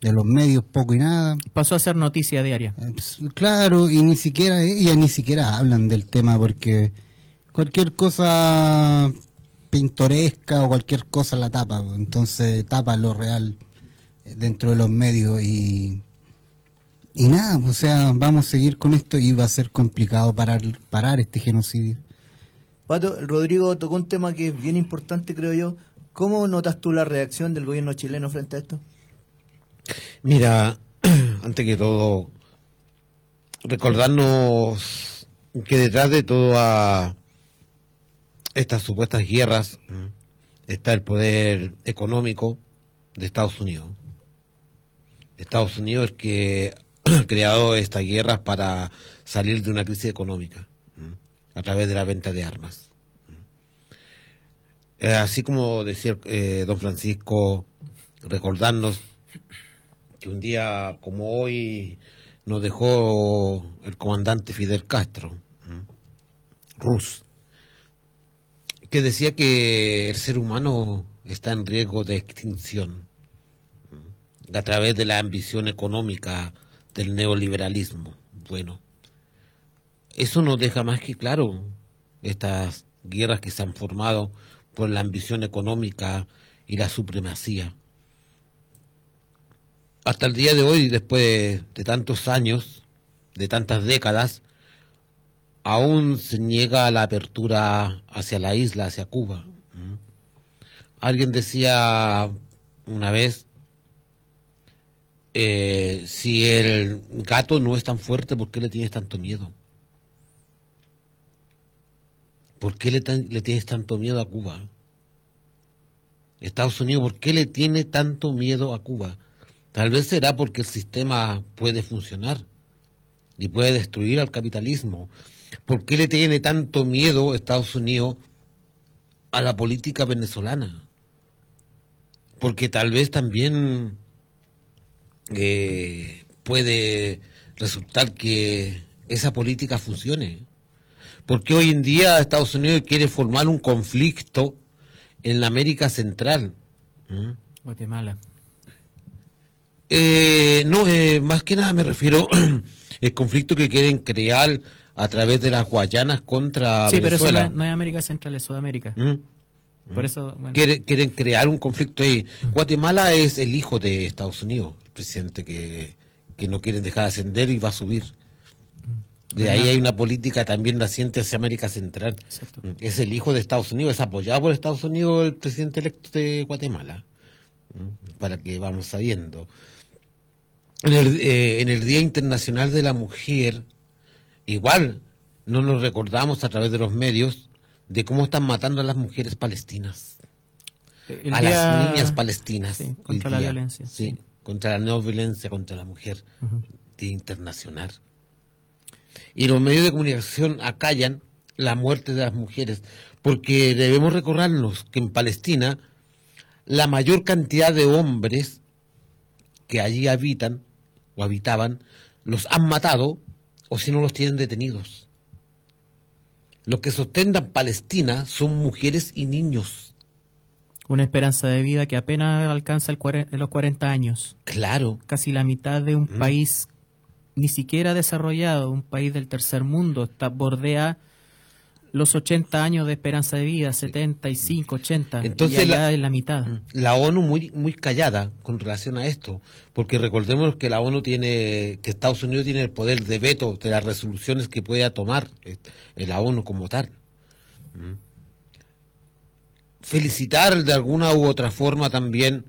Speaker 3: de los medios, poco y nada.
Speaker 5: Pasó a ser noticia diaria.
Speaker 3: Pues, Claro, y ni siquiera, ellas ni siquiera hablan del tema porque cualquier cosa pintoresca o cualquier cosa la tapa, pues. entonces tapa lo real eh, dentro de los medios y, y nada, pues, o sea, vamos a seguir con esto y va a ser complicado parar, parar este genocidio.
Speaker 2: Pato, Rodrigo tocó un tema que es bien importante, creo yo. ¿Cómo notas tú la reacción del gobierno chileno frente a esto?
Speaker 4: Mira, antes que todo, recordarnos que detrás de todas estas supuestas guerras ¿m? está el poder económico de Estados Unidos. Estados Unidos que ha creado estas guerras para salir de una crisis económica ¿m? a través de la venta de armas. Eh, así como decía eh, don Francisco, recordarnos un día como hoy nos dejó el comandante Fidel Castro. Rus, que decía que el ser humano está en riesgo de extinción a través de la ambición económica del neoliberalismo. Bueno, eso nos deja más que claro estas guerras que se han formado por la ambición económica y la supremacía hasta el día de hoy, después de tantos años, de tantas décadas, aún se niega la apertura hacia la isla, hacia Cuba. Alguien decía una vez, eh, si el gato no es tan fuerte, ¿por qué le tienes tanto miedo? ¿Por qué le, le tienes tanto miedo a Cuba? Estados Unidos, ¿por qué le tiene tanto miedo a Cuba? Tal vez será porque el sistema puede funcionar y puede destruir al capitalismo. ¿Por qué le tiene tanto miedo Estados Unidos a la política venezolana? Porque tal vez también eh, puede resultar que esa política funcione. Porque hoy en día Estados Unidos quiere formar un conflicto en la América Central.
Speaker 5: Guatemala.
Speaker 4: Eh, no, eh, más que nada me refiero el conflicto que quieren crear a través de las Guayanas contra
Speaker 5: Sí, pero eso no es, América Central, es Sudamérica.
Speaker 4: ¿Mm?
Speaker 5: Por eso, bueno.
Speaker 4: Quiere- quieren crear un conflicto ahí. Guatemala es el hijo de Estados Unidos, el presidente que, que no quieren dejar de ascender y va a subir. De ahí hay una política también naciente hacia América Central. Es el hijo de Estados Unidos, es apoyado por Estados Unidos el presidente electo de Guatemala. ¿Mm? Para que vamos sabiendo. En el, eh, en el Día Internacional de la Mujer, igual no nos recordamos a través de los medios de cómo están matando a las mujeres palestinas.
Speaker 5: El
Speaker 4: a
Speaker 5: día-
Speaker 4: las niñas palestinas.
Speaker 5: Sí, contra la
Speaker 4: día.
Speaker 5: violencia,
Speaker 4: Sí, contra la no violencia contra la mujer.
Speaker 5: Ujú.
Speaker 4: Día internacional. Y los medios de comunicación acallan la muerte de las mujeres, porque debemos recordarnos que en Palestina la mayor cantidad de hombres que allí habitan o habitaban los han matado o si no los tienen detenidos. Los que sostentan Palestina son mujeres y niños.
Speaker 5: Una esperanza de vida que apenas alcanza el los 40 años.
Speaker 4: Claro.
Speaker 5: Casi la mitad de un país ni siquiera desarrollado, un país del tercer mundo, está, bordea los 80 años de esperanza de vida, 75, 80.
Speaker 4: Entonces la-
Speaker 5: es la mitad.
Speaker 4: la ONU muy muy callada con relación a esto, porque recordemos que la ONU tiene, que Estados Unidos tiene el poder de veto de las resoluciones que pueda tomar eh, la ONU como tal. ¿Mm? Felicitar de alguna u otra forma también,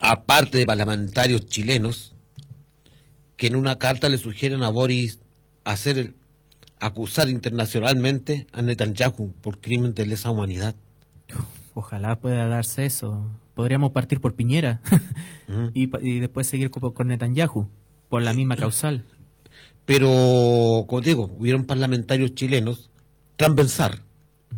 Speaker 4: aparte de parlamentarios chilenos, que en una carta le sugieren a Boris hacer el- acusar internacionalmente a Netanyahu por crimen de lesa humanidad.
Speaker 5: Ojalá pueda darse eso. Podríamos partir por Piñera y, después seguir con, con Netanyahu, por la misma causal.
Speaker 4: Pero, como te digo, hubieron parlamentarios chilenos transversal.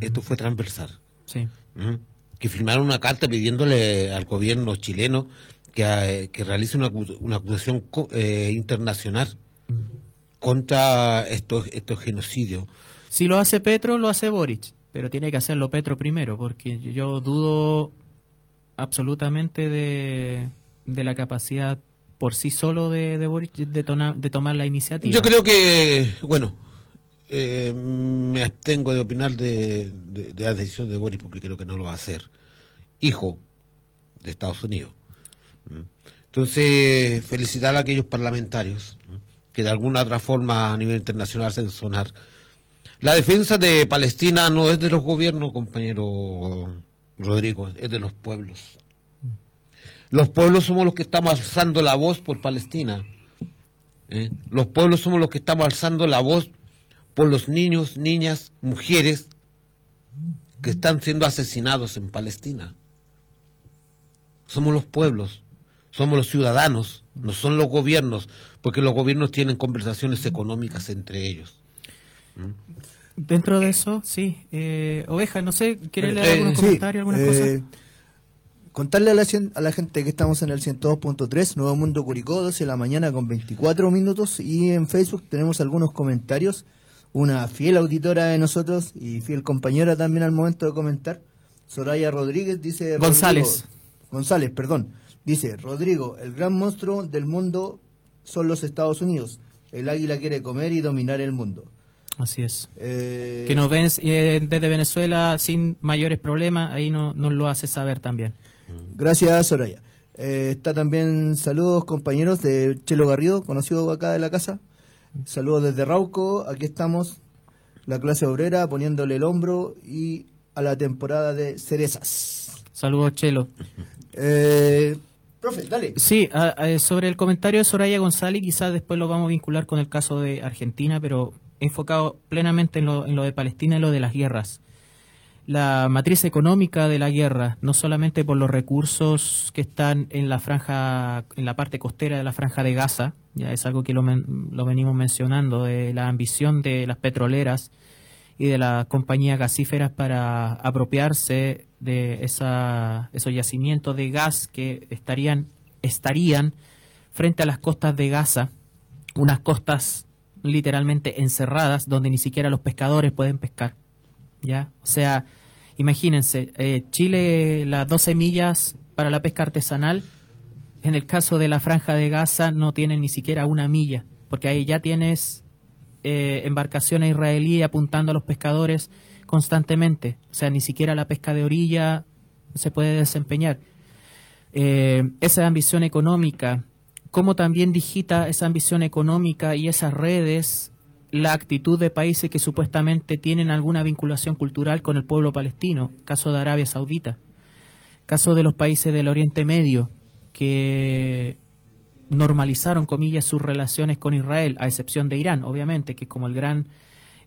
Speaker 4: Esto fue transversal.
Speaker 5: Sí.
Speaker 4: Ujú. Que firmaron una carta pidiéndole al gobierno chileno que, eh, que realice una, una acusación eh, internacional contra estos, estos genocidios.
Speaker 5: Si lo hace Petro, lo hace Boric, pero tiene que hacerlo Petro primero, porque yo dudo absolutamente de, de la capacidad por sí solo de, de Boric de, tona- de tomar la iniciativa.
Speaker 4: Yo creo que, bueno, eh, me abstengo de opinar de, de, de la decisión de Boris porque creo que no lo va a hacer. Hijo de Estados Unidos. ¿Mm? Entonces, felicitar a aquellos parlamentarios. Que de alguna otra forma a nivel internacional hacen sonar. La defensa de Palestina no es de los gobiernos, compañero Rodrigo, es de los pueblos. Los pueblos somos los que estamos alzando la voz por Palestina. ¿eh? Los pueblos somos los que estamos alzando la voz por los niños, niñas, mujeres que están siendo asesinados en Palestina. Somos los pueblos, somos los ciudadanos, no son los gobiernos, porque los gobiernos tienen conversaciones económicas entre ellos.
Speaker 5: Dentro de eso, sí. Eh, Oveja, no sé, ¿quiere leer
Speaker 2: Eh,
Speaker 5: algunos
Speaker 2: sí,
Speaker 5: comentarios, algunas
Speaker 2: eh,
Speaker 5: cosas?
Speaker 2: Contarle a la, a la gente que estamos en el 102.3, Nuevo Mundo Curicó, 12 de la mañana con 24 minutos. Y en Facebook tenemos algunos comentarios. Una fiel auditora de nosotros y fiel compañera también al momento de comentar. Soraya Rodríguez dice...
Speaker 5: González.
Speaker 2: Rodrigo- González, perdón. Dice, Rodrigo, el gran monstruo del mundo son los Estados Unidos. El águila quiere comer y dominar el mundo.
Speaker 5: Así es.
Speaker 2: Eh,
Speaker 5: Que nos ven eh, desde Venezuela sin mayores problemas, ahí no, nos lo hace saber también.
Speaker 2: Gracias, Soraya. Eh, está también saludos, compañeros de Chelo Garrido, conocido acá de la casa. Saludos desde Rauco, aquí estamos, la clase obrera poniéndole el hombro y a la temporada de cerezas.
Speaker 5: Saludos, Chelo.
Speaker 2: Eh, profe, dale.
Speaker 5: Sí, sobre el comentario de Soraya González, quizás después lo vamos a vincular con el caso de Argentina, pero enfocado plenamente en lo, en lo de Palestina y lo de las guerras. La matriz económica de la guerra, no solamente por los recursos que están en la franja, en la parte costera de la franja de Gaza, ya es algo que lo, lo venimos mencionando, de la ambición de las petroleras y de las compañías gasíferas para apropiarse de esa, esos yacimientos de gas que estarían, estarían frente a las costas de Gaza, unas costas literalmente encerradas donde ni siquiera los pescadores pueden pescar. ¿ya? O sea, imagínense, eh, Chile las 12 millas para la pesca artesanal, en el caso de la franja de Gaza no tienen ni siquiera una milla, porque ahí ya tienes eh, embarcaciones israelíes apuntando a los pescadores constantemente. O sea, ni siquiera la pesca de orilla se puede desempeñar. Eh, esa ambición económica, cómo también digita esa ambición económica y esas redes la actitud de países que supuestamente tienen alguna vinculación cultural con el pueblo palestino, caso de Arabia Saudita, caso de los países del Oriente Medio, que normalizaron, comillas, sus relaciones con Israel, a excepción de Irán, obviamente, que como el gran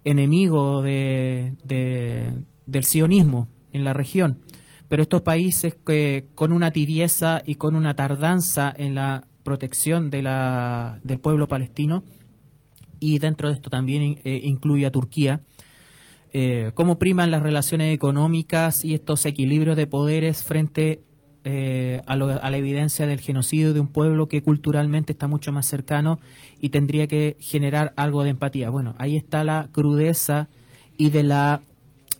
Speaker 5: enemigo de, de- del sionismo en la región. Pero estos países que con una tibieza y con una tardanza en la protección de la, del pueblo palestino, y dentro de esto también eh, incluye a Turquía, eh, cómo priman las relaciones económicas y estos equilibrios de poderes frente eh, a, lo- a la evidencia del genocidio de un pueblo que culturalmente está mucho más cercano y tendría que generar algo de empatía. Bueno, ahí está la crudeza y de la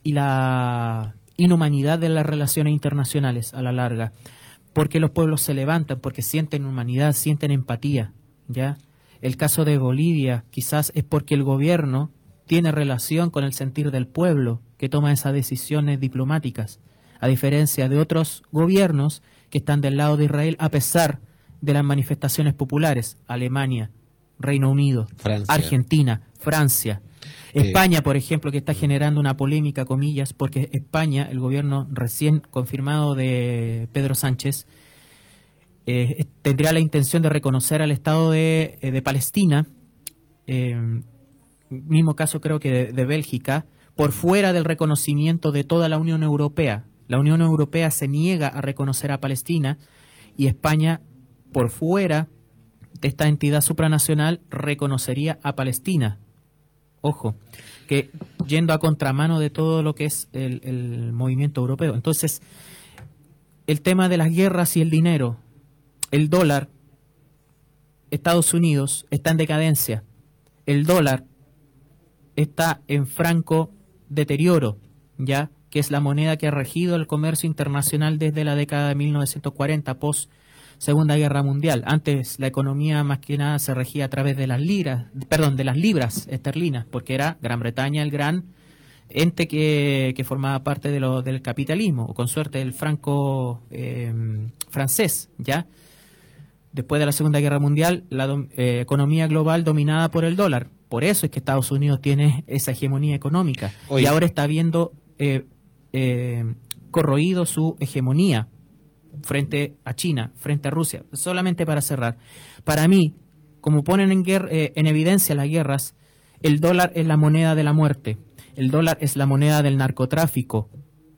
Speaker 5: y la inhumanidad de las relaciones internacionales a la larga, porque los pueblos se levantan, porque sienten humanidad, sienten empatía, ¿ya? El caso de Bolivia quizás es porque el gobierno tiene relación con el sentir del pueblo que toma esas decisiones diplomáticas, a diferencia de otros gobiernos que están del lado de Israel a pesar de las manifestaciones populares, Alemania, Reino Unido,
Speaker 4: Francia.
Speaker 5: Argentina, Francia,
Speaker 4: Eh,
Speaker 5: España, por ejemplo, que está generando una polémica, comillas, porque España, el gobierno recién confirmado de Pedro Sánchez, eh, tendría la intención de reconocer al Estado de, eh, de Palestina, eh, mismo caso creo que de, de Bélgica, por fuera del reconocimiento de toda la Unión Europea. La Unión Europea se niega a reconocer a Palestina y España, por fuera de esta entidad supranacional, reconocería a Palestina. Ojo, que yendo a contramano de todo lo que es el, movimiento europeo. Entonces, el tema de las guerras y el dinero, el dólar, Estados Unidos está en decadencia. El dólar está en franco deterioro, ya que es la moneda que ha regido el comercio internacional desde la década de 1940, post Segunda Guerra Mundial. Antes la economía más que nada se regía a través de las liras, perdón, de las libras esterlinas, porque era Gran Bretaña el gran ente que, que formaba parte de lo, del capitalismo, o con suerte el franco eh, francés, ¿ya? Después de la Segunda Guerra Mundial, la eh, economía global dominada por el dólar. Por eso es que Estados Unidos tiene esa hegemonía económica.
Speaker 4: Oye.
Speaker 5: Y ahora está viendo eh, eh, corroído su hegemonía frente a China, frente a Rusia. Solamente para cerrar. Para mí, como ponen eh, en evidencia las guerras, el dólar es la moneda de la muerte. El dólar es la moneda del narcotráfico,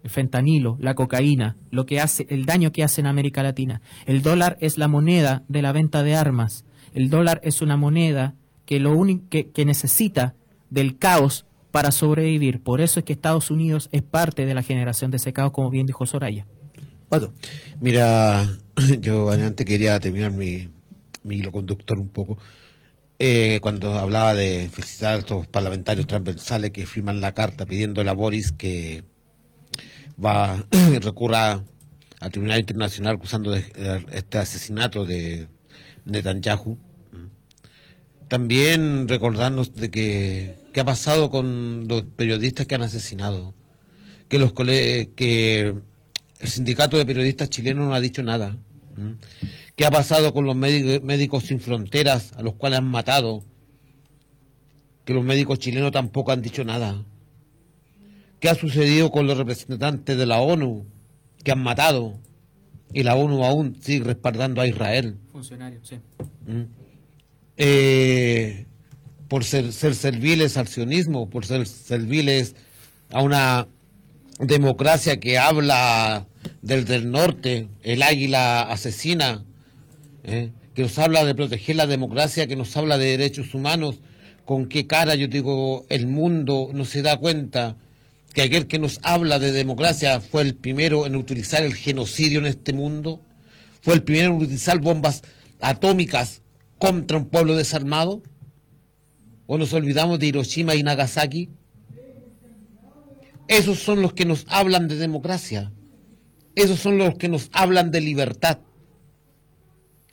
Speaker 5: el fentanilo, la cocaína, lo que hace, el daño que hace en América Latina. El dólar es la moneda de la venta de armas. El dólar es una moneda que lo único que necesita del caos para sobrevivir. Por eso es que Estados Unidos es parte de la generación de ese caos, como bien dijo Soraya.
Speaker 4: Mira, yo adelante quería terminar mi, mi hilo conductor un poco. Eh, cuando hablaba de felicitar a estos parlamentarios transversales que firman la carta pidiéndole a Boris que va recurra al Tribunal Internacional acusando de eh, este asesinato de Netanyahu. También recordarnos de que qué ha pasado con los periodistas que han asesinado, que los cole- que el sindicato de periodistas chilenos no ha dicho nada. ¿Qué ha pasado con los médicos, sin fronteras a los cuales han matado? Que los médicos chilenos tampoco han dicho nada. ¿Qué ha sucedido con los representantes de la ONU que han matado? Y la ONU aún sigue respaldando a Israel.
Speaker 5: Funcionario, sí.
Speaker 4: Eh, por ser, ser serviles al sionismo, por ser serviles a una democracia que habla del del norte, el águila asesina, ¿eh? que nos habla de proteger la democracia, que nos habla de derechos humanos, con qué cara yo digo el mundo no se da cuenta que aquel que nos habla de democracia fue el primero en utilizar el genocidio en este mundo, fue el primero en utilizar bombas atómicas contra un pueblo desarmado, o nos olvidamos de Hiroshima y Nagasaki. Esos son los que nos hablan de democracia, esos son los que nos hablan de libertad.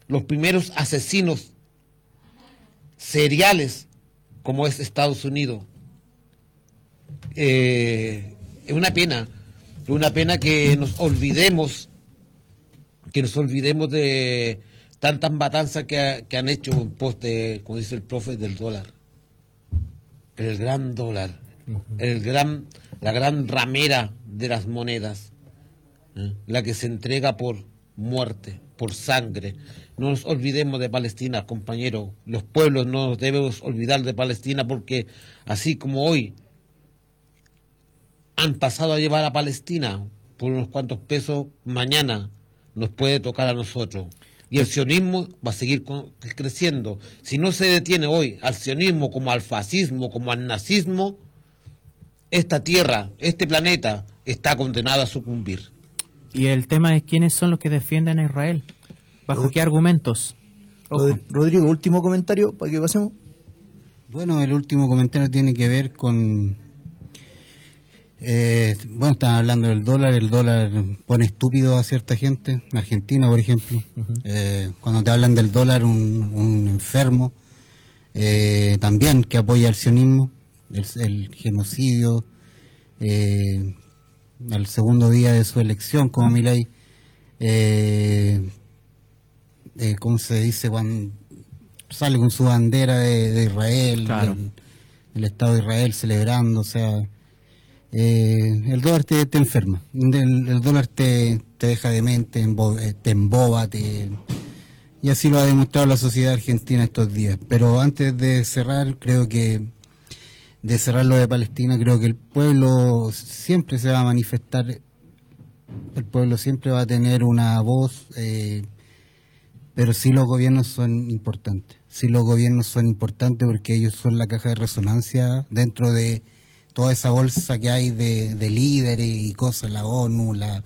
Speaker 4: Los primeros asesinos seriales como es Estados Unidos, eh, es una pena, es una pena que nos olvidemos, que nos olvidemos de tantas matanzas que, que han hecho en pos de, como dice el profe, del dólar. El gran dólar, el gran, la gran ramera de las monedas, ¿eh? la que se entrega por muerte, por sangre. No nos olvidemos de Palestina, compañeros. Los pueblos no nos debemos olvidar de Palestina porque así como hoy han pasado a llevar a Palestina por unos cuantos pesos, mañana nos puede tocar a nosotros. Y el sionismo va a seguir creciendo. Si no se detiene hoy al sionismo como al fascismo, como al nazismo, esta tierra, este planeta, está condenado a sucumbir.
Speaker 5: Y el tema es quiénes son los que defienden a Israel. ¿Bajo qué argumentos? Ojo.
Speaker 2: Rodrigo, último comentario para que pasemos.
Speaker 3: Bueno, el último comentario tiene que ver con... eh, bueno, están hablando del dólar, el dólar pone estúpido a cierta gente, en Argentina por ejemplo. Eh, cuando te hablan del dólar, un, un enfermo, eh, también que apoya el sionismo, el, el genocidio, eh, al segundo día de su elección como Milei, eh, ¿cómo se dice? Cuando sale con su bandera de, de Israel,
Speaker 5: Claro.
Speaker 3: del, del Estado de Israel celebrando, o sea, eh, el dólar te, te enferma, el, dólar te, te deja demente, embo- eh, te emboba, y así lo ha demostrado la sociedad argentina estos días. Pero antes de cerrar, creo que de cerrar lo de Palestina, creo que el pueblo siempre se va a manifestar, el pueblo siempre va a tener una voz, eh, pero sí los gobiernos son importantes. Sí los gobiernos son importantes porque ellos son la caja de resonancia dentro de toda esa bolsa que hay de, de líderes y cosas, la ONU, la...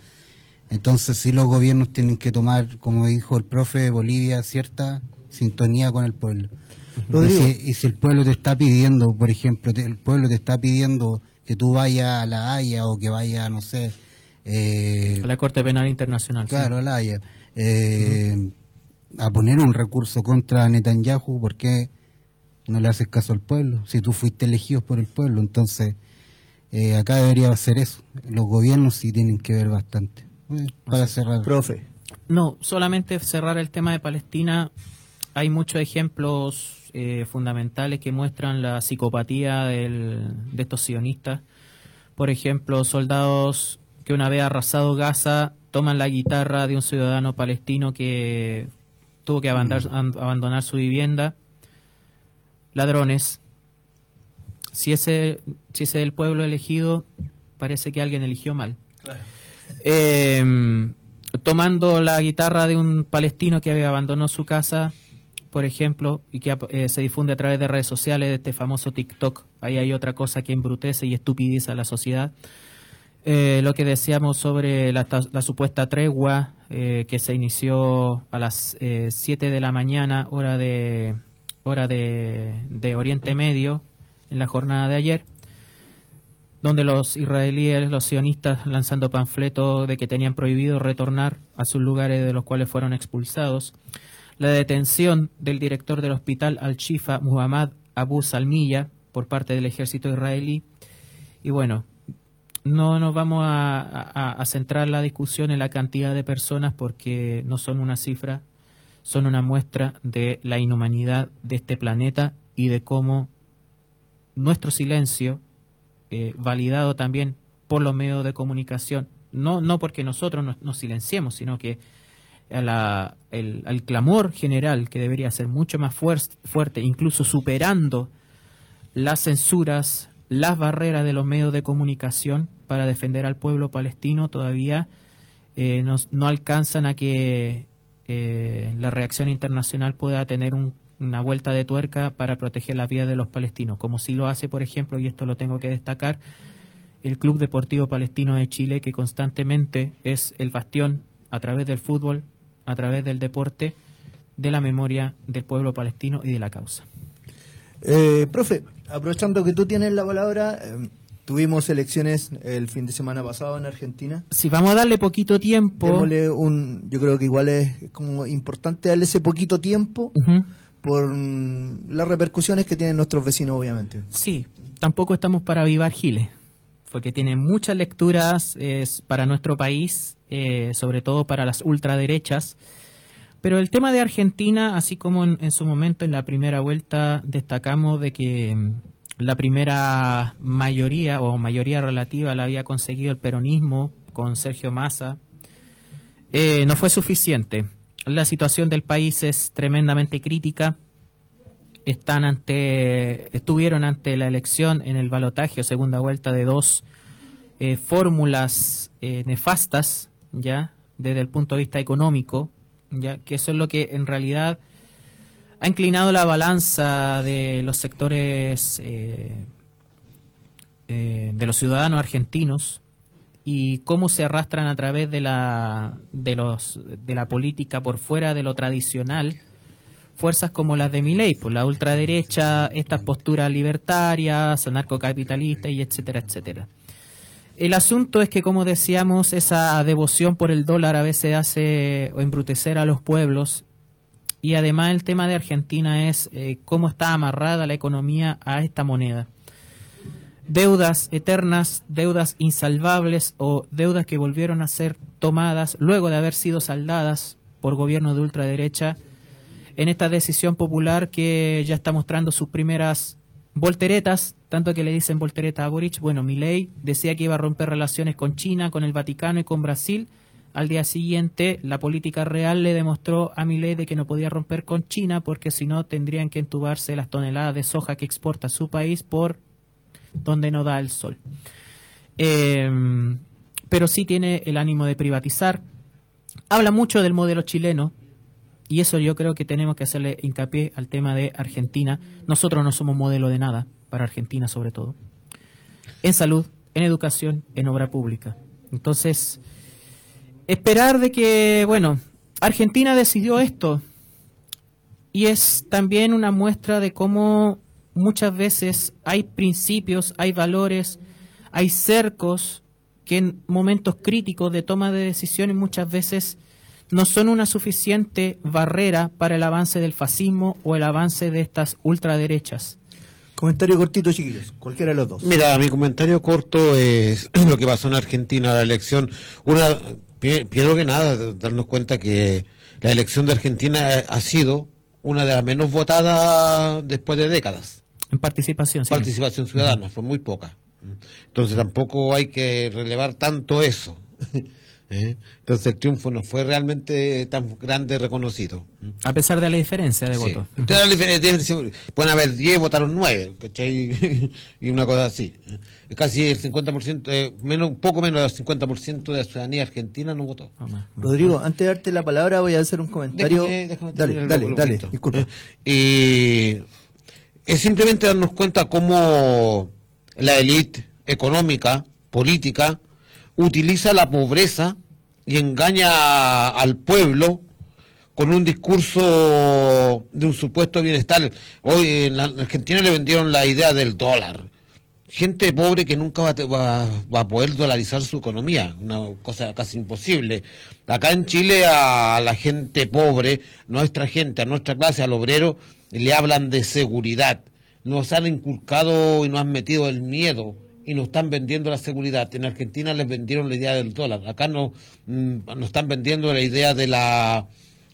Speaker 3: Entonces sí los gobiernos tienen que tomar, como dijo el profe de Bolivia, cierta sintonía con el pueblo. Y si, y si el pueblo te está pidiendo, por ejemplo, te- el pueblo te está pidiendo que tú vayas a la Haya o que vayas, no sé, eh,
Speaker 5: A la Corte Penal Internacional. sí.
Speaker 3: Claro, la Haya. Eh, A poner un recurso contra Netanyahu, ¿por qué no le haces caso al pueblo? Si tú fuiste elegido por el pueblo, entonces eh, acá debería ser eso. Los gobiernos sí tienen que ver bastante. Eh, para cerrar.
Speaker 2: Profe.
Speaker 5: No, solamente cerrar el tema de Palestina. Hay muchos ejemplos eh, fundamentales que muestran la psicopatía del- de estos sionistas. Por ejemplo, soldados que una vez arrasado Gaza toman la guitarra de un ciudadano palestino que tuvo que abandonar, an- abandonar su vivienda. Ladrones. Si ese, si ese es el pueblo elegido, parece que alguien eligió mal. Eh, tomando la guitarra de un palestino que abandonó su casa, por ejemplo, y que eh, se difunde a través de redes sociales, de este famoso TikTok. Ahí hay otra cosa que embrutece y estupidiza a la sociedad. Eh, lo que decíamos sobre la, la supuesta tregua eh, que se inició a las 7 de la mañana, hora de hora de, Oriente Medio, en la jornada de ayer, donde los israelíes, los sionistas, lanzando panfletos de que tenían prohibido retornar a sus lugares de los cuales fueron expulsados, la detención del director del hospital Al-Shifa, Muhammad Abu Salmiya, por parte del ejército israelí, y bueno, no nos vamos a centrar la discusión en la cantidad de personas porque no son una cifra, son una muestra de la inhumanidad de este planeta y de cómo nuestro silencio, eh, validado también por los medios de comunicación, no, no porque nosotros nos, silenciemos, sino que el, al clamor general que debería ser mucho más fuer- fuerte, incluso superando las censuras, las barreras de los medios de comunicación para defender al pueblo palestino todavía eh, no alcanzan a que eh, la reacción internacional pueda tener un- una vuelta de tuerca para proteger la vida de los palestinos, como si lo hace, por ejemplo, y esto lo tengo que destacar, el Club Deportivo Palestino de Chile, que constantemente es el bastión a través del fútbol, a través del deporte, de la memoria del pueblo palestino y de la causa.
Speaker 2: Eh, profe, aprovechando que tú tienes la palabra, eh, tuvimos elecciones el fin de semana pasado en Argentina.
Speaker 5: Si vamos a darle poquito tiempo,
Speaker 2: Démosle un, yo creo que igual es como importante darle ese poquito tiempo por mm, las repercusiones que tienen nuestros vecinos, obviamente.
Speaker 5: Sí, tampoco estamos para avivar giles. porque tiene muchas lecturas es, para nuestro país, eh, sobre todo para las ultraderechas. Pero el tema de Argentina, así como en, en su momento en la primera vuelta destacamos de que mm, la primera mayoría o mayoría relativa la había conseguido el peronismo con Sergio Massa, eh, no fue suficiente. La situación del país es tremendamente crítica. Están ante, estuvieron ante la elección en el balotaje o segunda vuelta de dos eh, fórmulas eh, nefastas, ya desde el punto de vista económico, ya que eso es lo que en realidad ha inclinado la balanza de los sectores eh, eh, de los ciudadanos argentinos y cómo se arrastran a través de la de los de la política por fuera de lo tradicional fuerzas como las de Milei, por la ultraderecha, estas posturas libertarias, narcocapitalistas y etcétera, etcétera. El asunto es que, como decíamos, esa devoción por el dólar a veces hace embrutecer a los pueblos y además el tema de Argentina es eh, cómo está amarrada la economía a esta moneda. Deudas eternas, deudas insalvables o deudas que volvieron a ser tomadas luego de haber sido saldadas por gobierno de ultraderecha en esta decisión popular que ya está mostrando sus primeras volteretas, tanto que le dicen voltereta a Boric. Bueno, Milei decía que iba a romper relaciones con China, con el Vaticano y con Brasil. Al día siguiente, la política real le demostró a Milei de que no podía romper con China porque si no tendrían que entubarse las toneladas de soja que exporta su país por donde no da el sol. Eh, pero sí tiene el ánimo de privatizar. Habla mucho del modelo chileno, y eso yo creo que tenemos que hacerle hincapié al tema de Argentina. Nosotros no somos modelo de nada, para Argentina sobre todo. En salud, en educación, en obra pública. Entonces, esperar de que, bueno, Argentina decidió esto. Y es también una muestra de cómo muchas veces hay principios, hay valores, hay cercos que en momentos críticos de toma de decisiones muchas veces no son una suficiente barrera para el avance del fascismo o el avance de estas ultraderechas.
Speaker 2: Comentario cortito, chiquillos, cualquiera de los dos.
Speaker 4: Mira, mi comentario corto es lo que pasó en Argentina, la elección. Una, primero que nada, darnos cuenta que la elección de Argentina ha sido una de las menos votadas después de décadas.
Speaker 5: En participación, sí.
Speaker 4: Participación ciudadana, fue muy poca. Entonces tampoco hay que relevar tanto eso. ¿eh? Entonces el triunfo no fue realmente tan grande reconocido.
Speaker 5: A pesar de la diferencia de
Speaker 4: Sí.
Speaker 5: votos.
Speaker 4: Entonces, la diferencia- pueden haber 10, votaron 9, ¿cachai? y una cosa así. Casi el 50%, eh, menos, un poco menos del 50% de la ciudadanía argentina no votó.
Speaker 2: Rodrigo, antes de darte la palabra voy a hacer un comentario.
Speaker 4: Déjame- déjame
Speaker 2: dale, dale, dale, disculpa.
Speaker 4: Es simplemente darnos cuenta cómo la élite económica, política, utiliza la pobreza y engaña al pueblo con un discurso de un supuesto bienestar. Hoy en la en Argentina le vendieron la idea del dólar. Gente pobre que nunca va- va a poder dolarizar su economía, una cosa casi imposible. Acá en Chile a la gente pobre, nuestra gente, a nuestra clase, al obrero, le hablan de seguridad. Nos han inculcado y nos han metido el miedo y nos están vendiendo la seguridad. En Argentina les vendieron la idea del dólar. Acá no, mm, nos están vendiendo la idea de la,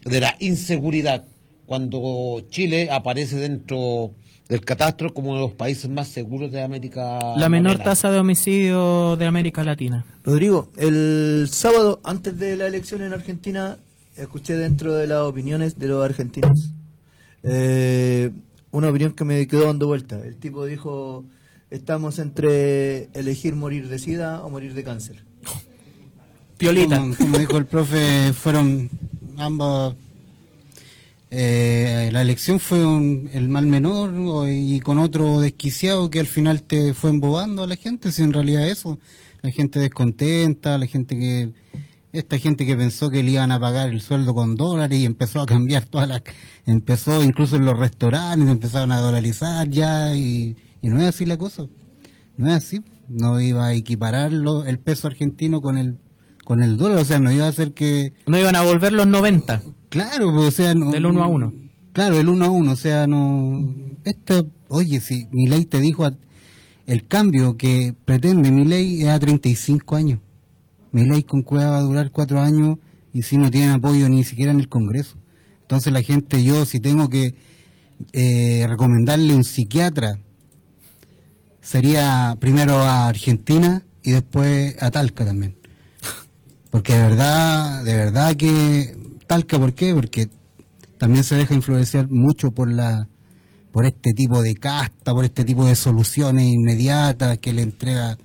Speaker 4: de la inseguridad. Cuando Chile aparece dentro del catastro como uno de los países más seguros de América
Speaker 5: La menor
Speaker 4: Latina.
Speaker 5: tasa de homicidio de América Latina.
Speaker 2: Rodrigo, el sábado, antes de la elección en Argentina, escuché dentro de las opiniones de los argentinos eh, una opinión que me quedó dando vuelta. El tipo dijo, estamos entre elegir morir de sida o morir de cáncer.
Speaker 5: Piolita.
Speaker 3: Como, como dijo el profe, fueron ambas. eh, la elección fue un- el mal menor o- y con otro desquiciado que al final te fue embobando a la gente, si en realidad eso, la gente descontenta, la gente que, esta gente que pensó que le iban a pagar el sueldo con dólares y empezó a cambiar todas las, empezó incluso en los restaurantes, empezaron a dolarizar ya y, y no es así la cosa, no es así, no iba a equiparar lo- el peso argentino con el con el dólar, o sea, no iba a hacer que...
Speaker 5: No iban a volver los 90.
Speaker 3: Claro, pues, o sea, no...
Speaker 5: Del uno a uno.
Speaker 3: Claro, el uno a uno, o sea, no... Esto, oye, si mi ley te dijo, a- el cambio que pretende mi ley es a 35 años. Mi ley con Cueva va a durar cuatro años y si no tiene apoyo ni siquiera en el Congreso. Entonces la gente, yo si tengo que eh, recomendarle un psiquiatra, sería primero a Argentina y después a Talca también. Porque de verdad, de verdad que Talca, ¿por qué? Porque también se deja influenciar mucho por la por este tipo de casta, por este tipo de soluciones inmediatas que le entrega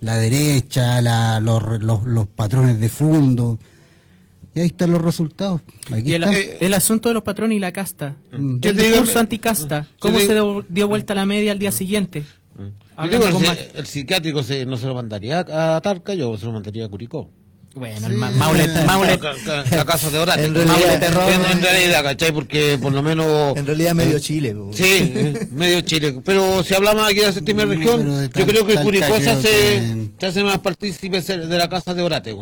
Speaker 3: la derecha, la- los, los- los patrones de fondo. Y ahí están los resultados. Aquí
Speaker 5: Y el,
Speaker 3: están.
Speaker 5: el asunto de los patrones y la casta.
Speaker 3: Mm.
Speaker 4: Yo
Speaker 5: El
Speaker 4: te digo-
Speaker 5: discurso anticasta. ¿Cómo se
Speaker 4: digo-
Speaker 5: dio, dio vuelta la media al día siguiente?
Speaker 4: Yo
Speaker 5: Hablando
Speaker 4: digo,
Speaker 5: con
Speaker 4: el, psiquiátrico se- no se lo mandaría a Talca, yo se lo mandaría a Curicó.
Speaker 5: Bueno, el Ma- Maule,
Speaker 4: La casa de Orate.
Speaker 2: En realidad-
Speaker 4: Maule terror. en, en realidad, ¿cachai? Porque por lo menos...
Speaker 2: En realidad medio Chile. po.
Speaker 4: Sí, eh, medio Chile. Pero si hablamos aquí de la séptima región, yo creo que Curicó se hace, se hace más partícipe de la casa de Orate.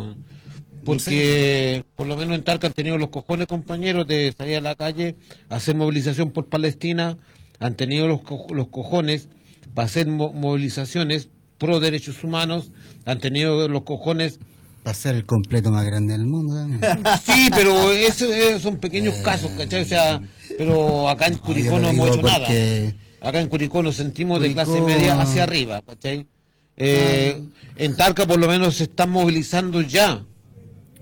Speaker 4: Porque por lo menos en Talca han tenido los cojones, compañeros, de salir a la calle, hacer movilización por Palestina, han tenido los, co- los cojones para hacer mo- movilizaciones pro derechos humanos, han tenido los cojones
Speaker 3: Va a ser el completo más grande del mundo.
Speaker 4: Sí, pero eso, eh, son pequeños casos, ¿cachai? O sea, pero acá en Curicó no hemos hecho nada. Acá en Curicó nos sentimos de clase media hacia arriba, ¿cachai? Eh, en Talca por lo menos se están movilizando ya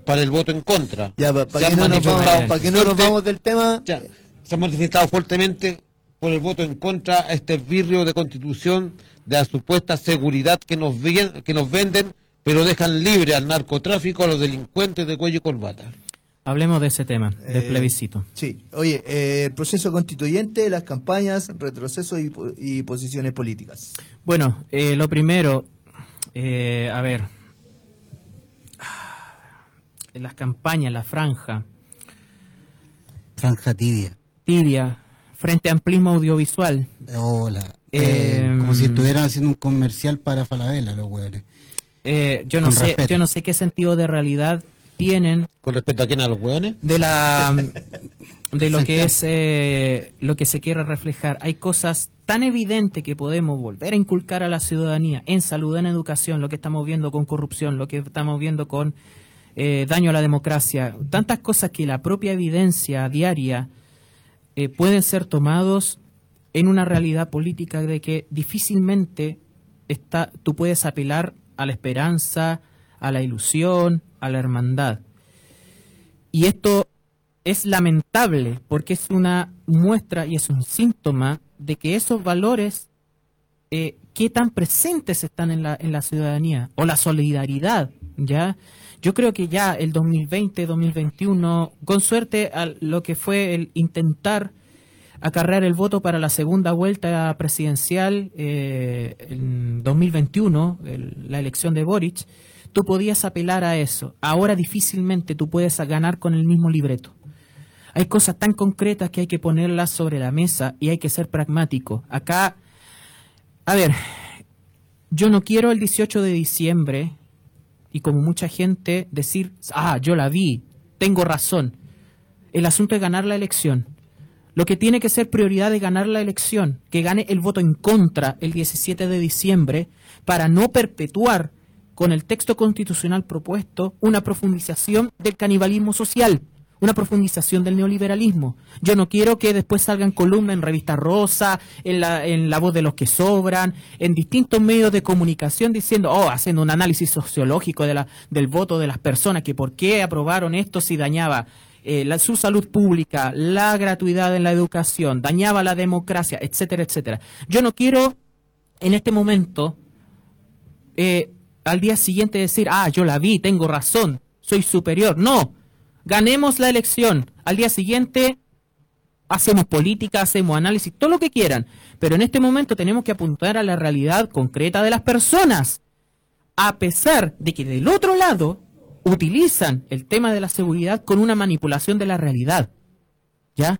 Speaker 4: para el voto en contra.
Speaker 2: Ya, para
Speaker 4: Se
Speaker 2: que,
Speaker 4: han
Speaker 2: no nos
Speaker 4: manifestado
Speaker 2: vamos, pa' que no nos vamos del tema,
Speaker 4: ya, se han manifestado fuertemente por el voto en contra a este birrio de constitución de la supuesta seguridad que nos, ven- que nos venden, pero dejan libre al narcotráfico, a los delincuentes de cuello y corbata.
Speaker 5: Hablemos de ese tema, del
Speaker 2: Eh,
Speaker 5: plebiscito.
Speaker 2: Sí, oye, eh, el proceso constituyente, las campañas, retrocesos y, po- y posiciones políticas.
Speaker 5: Bueno, eh, lo primero, eh, a ver, en las campañas, la franja,
Speaker 3: Franja tibia.
Speaker 5: tibia, frente a amplismo audiovisual.
Speaker 3: Hola.
Speaker 5: Eh,
Speaker 3: Eh, como si estuvieran haciendo un comercial para Falabella, los hueones.
Speaker 5: Eh, yo no
Speaker 3: Con
Speaker 5: sé,
Speaker 3: respeto.
Speaker 5: yo no sé qué sentido de realidad tienen
Speaker 4: ¿Con respecto a quién? ¿A los hueones?
Speaker 5: de la de lo que es eh, lo que se quiere reflejar. Hay cosas tan evidentes que podemos volver a inculcar a la ciudadanía en salud, en educación, lo que estamos viendo con corrupción, lo que estamos viendo con eh, daño a la democracia, tantas cosas que la propia evidencia diaria eh, pueden ser tomados en una realidad política de que difícilmente está, tú puedes apelar a la esperanza, a la ilusión, a la hermandad. Y esto es lamentable porque es una muestra y es un síntoma de que esos valores, eh, qué tan presentes están en la, en la ciudadanía, o la solidaridad, ¿ya? Yo creo que ya el 2020, 2021, con suerte a lo que fue el intentar acarrear el voto para la segunda vuelta presidencial eh, en 2021, el- la elección de Boric, tú podías apelar a eso. Ahora difícilmente tú puedes ganar con el mismo libreto. Hay cosas tan concretas que hay que ponerlas sobre la mesa y hay que ser pragmático. Acá, a ver, yo no quiero el 18 de diciembre y como mucha gente decir, ah, yo la vi, tengo razón. El asunto es ganar la elección. Lo que tiene que ser prioridad es ganar la elección, que gane el voto en contra el 17 de diciembre para no perpetuar con el texto constitucional propuesto una profundización del canibalismo social, una profundización del neoliberalismo. Yo no quiero que después salgan columnas en Revista Rosa, en la, en la voz de los que sobran, en distintos medios de comunicación diciendo, oh, haciendo un análisis sociológico de la, del voto de las personas, que por qué aprobaron esto si dañaba eh, la- su salud pública, la gratuidad en la educación, dañaba la democracia, etcétera, etcétera. Yo no quiero en este momento eh, al día siguiente decir, ah, yo la vi, tengo razón, soy superior. No, ganemos la elección. Al día siguiente hacemos política, hacemos análisis, todo lo que quieran. Pero en este momento tenemos que apuntar a la realidad concreta de las personas. A pesar de que del otro lado utilizan el tema de la seguridad con una manipulación de la realidad. ¿Ya?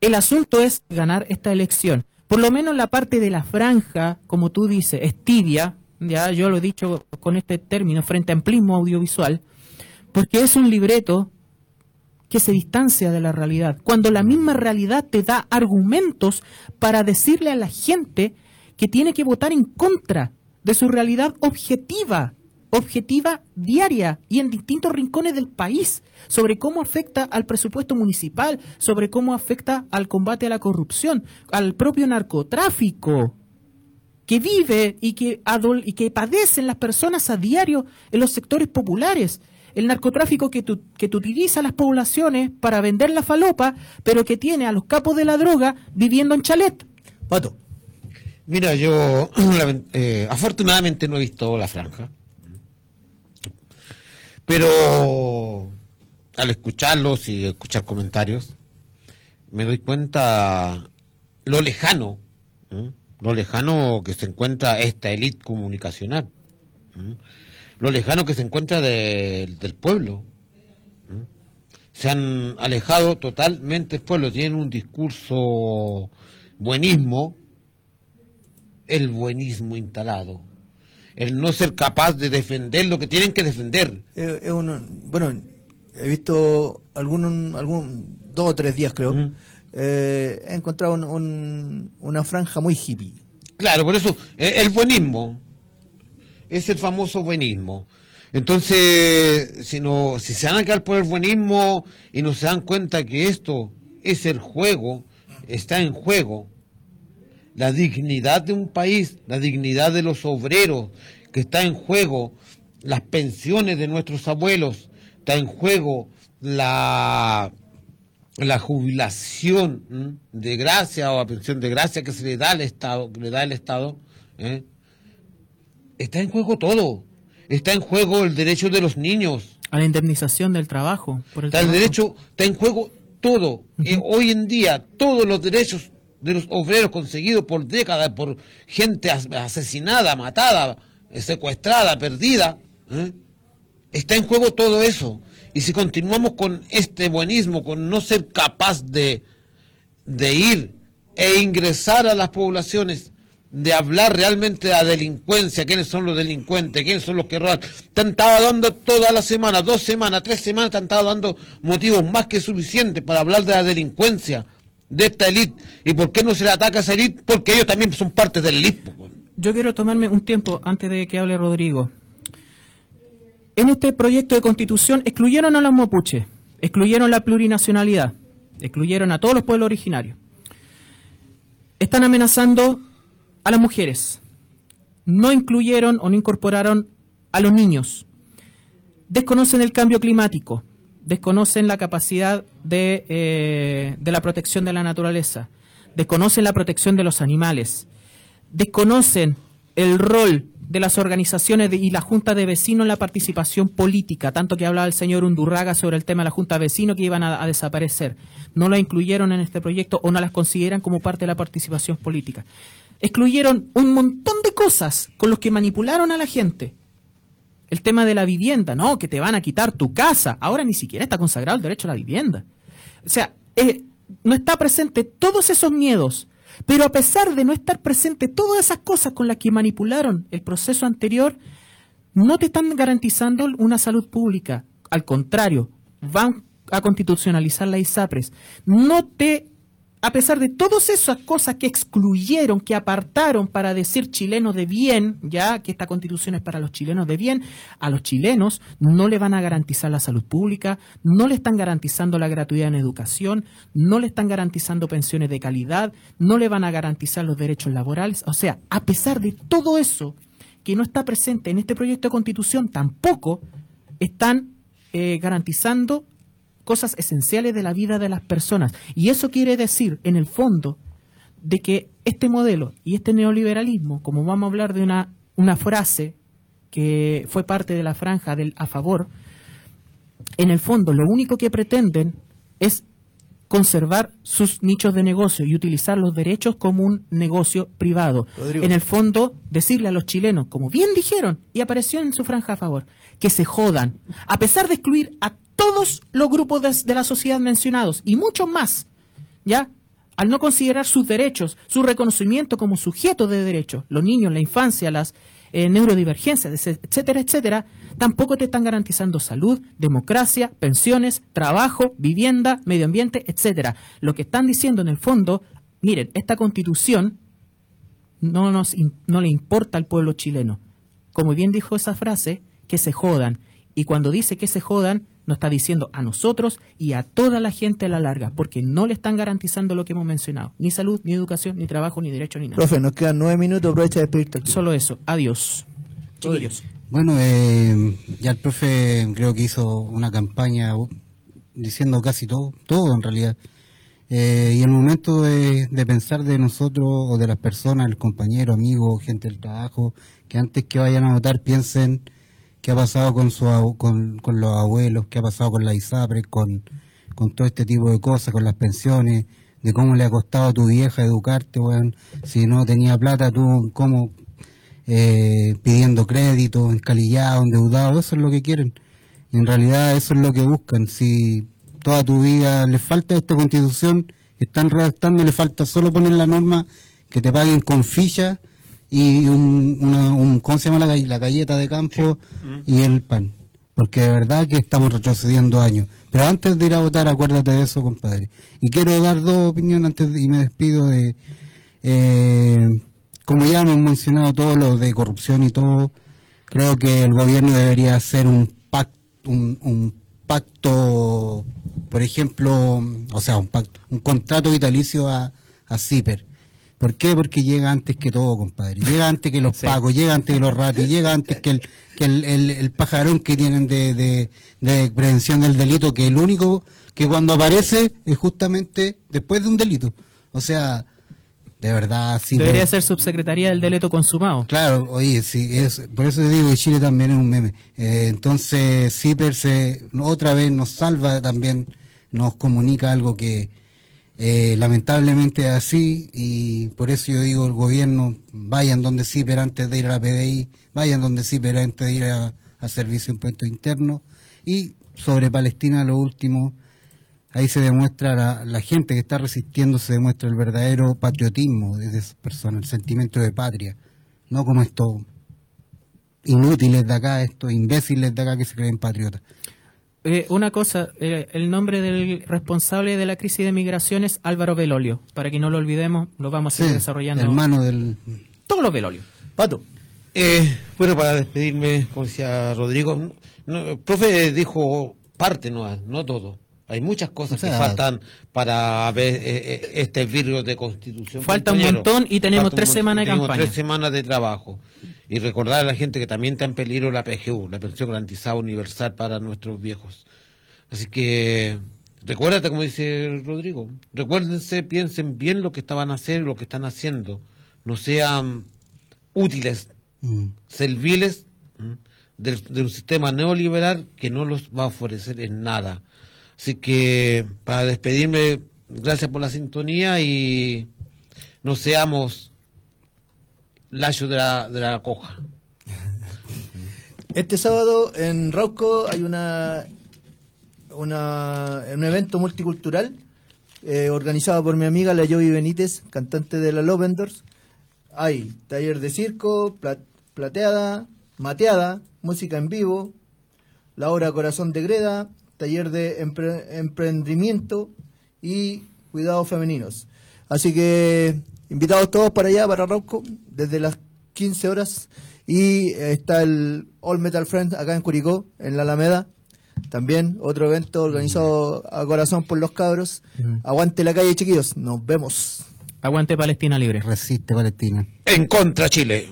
Speaker 5: El asunto es ganar esta elección. Por lo menos la parte de la franja, como tú dices, es tibia, ya yo lo he dicho con este término, frente a amplismo audiovisual, porque es un libreto que se distancia de la realidad, cuando la misma realidad te da argumentos para decirle a la gente que tiene que votar en contra de su realidad objetiva, objetiva diaria y en distintos rincones del país, sobre cómo afecta al presupuesto municipal, sobre cómo afecta al combate a la corrupción, al propio narcotráfico que vive y que, y que padecen las personas a diario en los sectores populares. El narcotráfico que, tu- que utiliza las poblaciones para vender la falopa, pero que tiene a los capos de la droga viviendo en chalet.
Speaker 2: Pato.
Speaker 4: Mira, yo eh, afortunadamente no he visto la franja, pero al escucharlos y escuchar comentarios, me doy cuenta lo lejano, lo lejano que se encuentra esta élite comunicacional. Lo lejano que se encuentra de- del pueblo. Se han alejado totalmente del pueblo, tienen un discurso buenismo, el buenismo instalado, el no ser capaz de defender lo que tienen que defender.
Speaker 2: Eh, bueno, he visto algún, algún dos o tres días creo. eh, he encontrado un- un- una franja muy hippie.
Speaker 4: Claro, por eso, eh, el buenismo es el famoso buenismo. Entonces, si, no, si se van a quedar por el buenismo y no se dan cuenta que esto es el juego, está en juego, la dignidad de un país, la dignidad de los obreros, que está en juego, las pensiones de nuestros abuelos, está en juego la, la jubilación de gracia o la pensión de gracia que se le da al Estado, que le da el Estado, ¿eh? Está en juego todo. Está en juego el derecho de los niños.
Speaker 5: A la indemnización del trabajo. Por el
Speaker 4: Está el derecho, está en juego todo. Eh, hoy en día, todos los derechos de los obreros conseguidos por décadas, por gente as- asesinada, matada, secuestrada, perdida, ¿eh? está en juego todo eso. Y si continuamos con este buenismo, con no ser capaz de, de ir e ingresar a las poblaciones, de hablar realmente de la delincuencia, quiénes son los delincuentes, quiénes son los que roban. Te han estado dando toda la semana, dos semanas, tres semanas, te han estado dando motivos más que suficientes para hablar de la delincuencia, de esta élite. ¿Y por qué no se le ataca a esa élite? Porque ellos también son parte del élite. po.
Speaker 5: Yo quiero tomarme un tiempo antes de que hable Rodrigo. En este proyecto de constitución excluyeron a los mapuches, excluyeron la plurinacionalidad, excluyeron a todos los pueblos originarios. Están amenazando a las mujeres. No incluyeron o no incorporaron a los niños. Desconocen el cambio climático, desconocen la capacidad de, eh, de la protección de la naturaleza, desconocen la protección de los animales, desconocen el rol de las organizaciones y la Junta de Vecinos en la participación política, tanto que hablaba el señor Undurraga sobre el tema de la Junta de Vecinos que iban a, a desaparecer. No la incluyeron en este proyecto o no las consideran como parte de la participación política. Excluyeron un montón de cosas con los que manipularon a la gente. El tema de la vivienda, no, que te van a quitar tu casa. Ahora ni siquiera está consagrado el derecho a la vivienda. O sea, eh, no está presente todos esos miedos. Pero a pesar de no estar presente todas esas cosas con las que manipularon el proceso anterior, no te están garantizando una salud pública. Al contrario, van a constitucionalizar la ISAPRES. No te, a pesar de todas esas cosas que excluyeron, que apartaron para decir chilenos de bien, ya que esta constitución es para los chilenos de bien, a los chilenos no le van a garantizar la salud pública, no le están garantizando la gratuidad en educación, no le están garantizando pensiones de calidad, no le van a garantizar los derechos laborales. O sea, a pesar de todo eso que no está presente en este proyecto de constitución, tampoco están eh, garantizando cosas esenciales de la vida de las personas. Y eso quiere decir, en el fondo, de que este modelo y este neoliberalismo, como vamos a hablar de una, una frase que fue parte de la franja del a favor, en el fondo lo único que pretenden es conservar sus nichos de negocio y utilizar los derechos como un negocio privado.
Speaker 2: Rodrigo.
Speaker 5: En el fondo, decirle a los chilenos, como bien dijeron, y apareció en su franja a favor, que se jodan, a pesar de excluir a todos los grupos de, la sociedad mencionados y muchos más, ¿ya? Al no considerar sus derechos, su reconocimiento como sujetos de derechos, los niños, la infancia, las eh, neurodivergencias, etcétera, etcétera, tampoco te están garantizando salud, democracia, pensiones, trabajo, vivienda, medio ambiente, etcétera. Lo que están diciendo en el fondo, miren, esta constitución no, nos, no le importa al pueblo chileno. Como bien dijo esa frase, que se jodan. Y cuando dice que se jodan, nos está diciendo a nosotros y a toda la gente a la larga, porque no le están garantizando lo que hemos mencionado. Ni salud, ni educación, ni trabajo, ni derecho, ni nada.
Speaker 2: Profe, nos quedan nueve minutos, aprovecha de despedirte. aquí.
Speaker 5: Solo eso. Adiós. Chiquillos.
Speaker 3: Bueno, eh, ya el profe creo que hizo una campaña uh, diciendo casi todo, todo en realidad. Eh, y el momento de, de pensar de nosotros o de las personas, el compañero, amigo, gente del trabajo, que antes que vayan a votar piensen qué ha pasado con, su, con, con los abuelos, qué ha pasado con la ISAPRE, con, con todo este tipo de cosas, con las pensiones, de cómo le ha costado a tu vieja educarte, weón. Si no tenía plata, tú, cómo eh, pidiendo crédito, encalillado, endeudado, eso es lo que quieren. En realidad eso es lo que buscan. Si toda tu vida les falta esta constitución, están redactando, le falta solo poner la norma que te paguen con ficha y un, una, un ¿cómo se llama la, la galleta de campo y el pan. Porque de verdad que estamos retrocediendo años. Pero antes de ir a votar, acuérdate de eso, compadre. Y quiero dar dos opiniones antes de- y me despido de... Eh, como ya hemos mencionado todo lo de corrupción y todo, creo que el gobierno debería hacer un pacto, un, un pacto, por ejemplo, o sea, un pacto, un contrato vitalicio a, a CIPER. ¿Por qué? Porque llega antes que todo, compadre. Llega antes que los pagos, llega antes que los ratos, llega antes que el, que el, el- el pajarón que tienen de, de, de prevención del delito, que el único que cuando aparece es justamente después de un delito. O sea, de verdad, sí.
Speaker 5: Debería ser subsecretaría del delito consumado.
Speaker 3: Claro, oye, sí, es, por eso te digo que Chile también es un meme. Eh, entonces, CIPER se, otra vez nos salva también, nos comunica algo que eh, lamentablemente es así y por eso yo digo, el gobierno, vayan donde CIPER antes de ir a la PDI, vayan donde CIPER antes de ir a, a Servicio de Impuestos Internos y sobre Palestina lo último, ahí se demuestra la, la gente que está resistiendo, se demuestra el verdadero patriotismo de esas personas, el sentimiento de patria, no como estos inútiles de acá, estos imbéciles de acá que se creen patriotas.
Speaker 5: Eh, una cosa, eh, el nombre del responsable de la crisis de migración es Álvaro Belolio. Para que no lo olvidemos, lo vamos a seguir
Speaker 3: Sí,
Speaker 5: desarrollando.
Speaker 3: hermano del...
Speaker 5: Todos los Belolio.
Speaker 2: Pato.
Speaker 4: Eh, bueno, para despedirme, como decía Rodrigo, no, el profe dijo parte, no, no todo. Hay muchas cosas
Speaker 3: O sea,
Speaker 4: que faltan para ver eh, eh, este virus de constitución.
Speaker 5: Falta un montón y tenemos tres
Speaker 4: montón.
Speaker 5: semanas de
Speaker 4: Tenemos
Speaker 5: campaña.
Speaker 4: tres semanas de trabajo. Y recordar a la gente que también está en peligro la PGU, la pensión garantizada universal para nuestros viejos. Así que recuérdate, como dice Rodrigo, recuérdense, piensen bien lo que estaban haciendo, lo que están haciendo. No sean útiles,
Speaker 3: Mm.
Speaker 4: serviles ¿m? del- de un sistema neoliberal que no los va a ofrecer en nada. Así que para despedirme, gracias por la sintonía y no seamos lachos de la, de la coja.
Speaker 2: Este sábado en Rauco hay una, una un evento multicultural eh, organizado por mi amiga la Jovi Benítez, cantante de la Lovendors. Hay taller de circo, pla- plateada, mateada, música en vivo, la obra Corazón de Greda, taller de empre- emprendimiento y cuidados femeninos. Así que invitados todos para allá, para Rauco, desde las 15 horas. Y eh, está el All Metal Friends acá en Curicó, en la Alameda. También otro evento organizado a corazón por los cabros. Aguante la calle, chiquillos. Nos vemos.
Speaker 5: Aguante Palestina libre.
Speaker 3: Resiste Palestina.
Speaker 4: En contra Chile.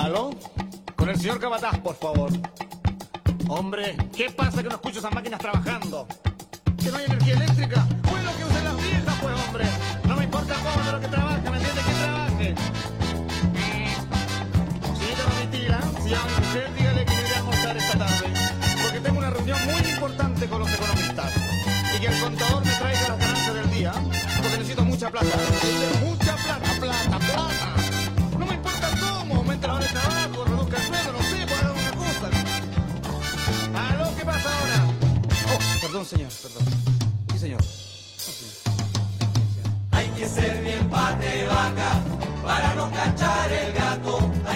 Speaker 11: ¿Aló? Con el señor Cabataz, por favor. Hombre, ¿qué pasa que no escucho esas máquinas trabajando? ¿Que no hay energía eléctrica? Pues lo que usan las viejas, pues, hombre. No me importa cómo, pero que trabaje, ¿me entiende? Que trabaje. Señorita Domitila, si llama a usted, dígale que iré a almorzar esta tarde. Porque tengo una reunión muy importante con los economistas. Y que el contador me traiga las ganancias del día. Porque necesito mucha plata. de vaca para no cachar el gato.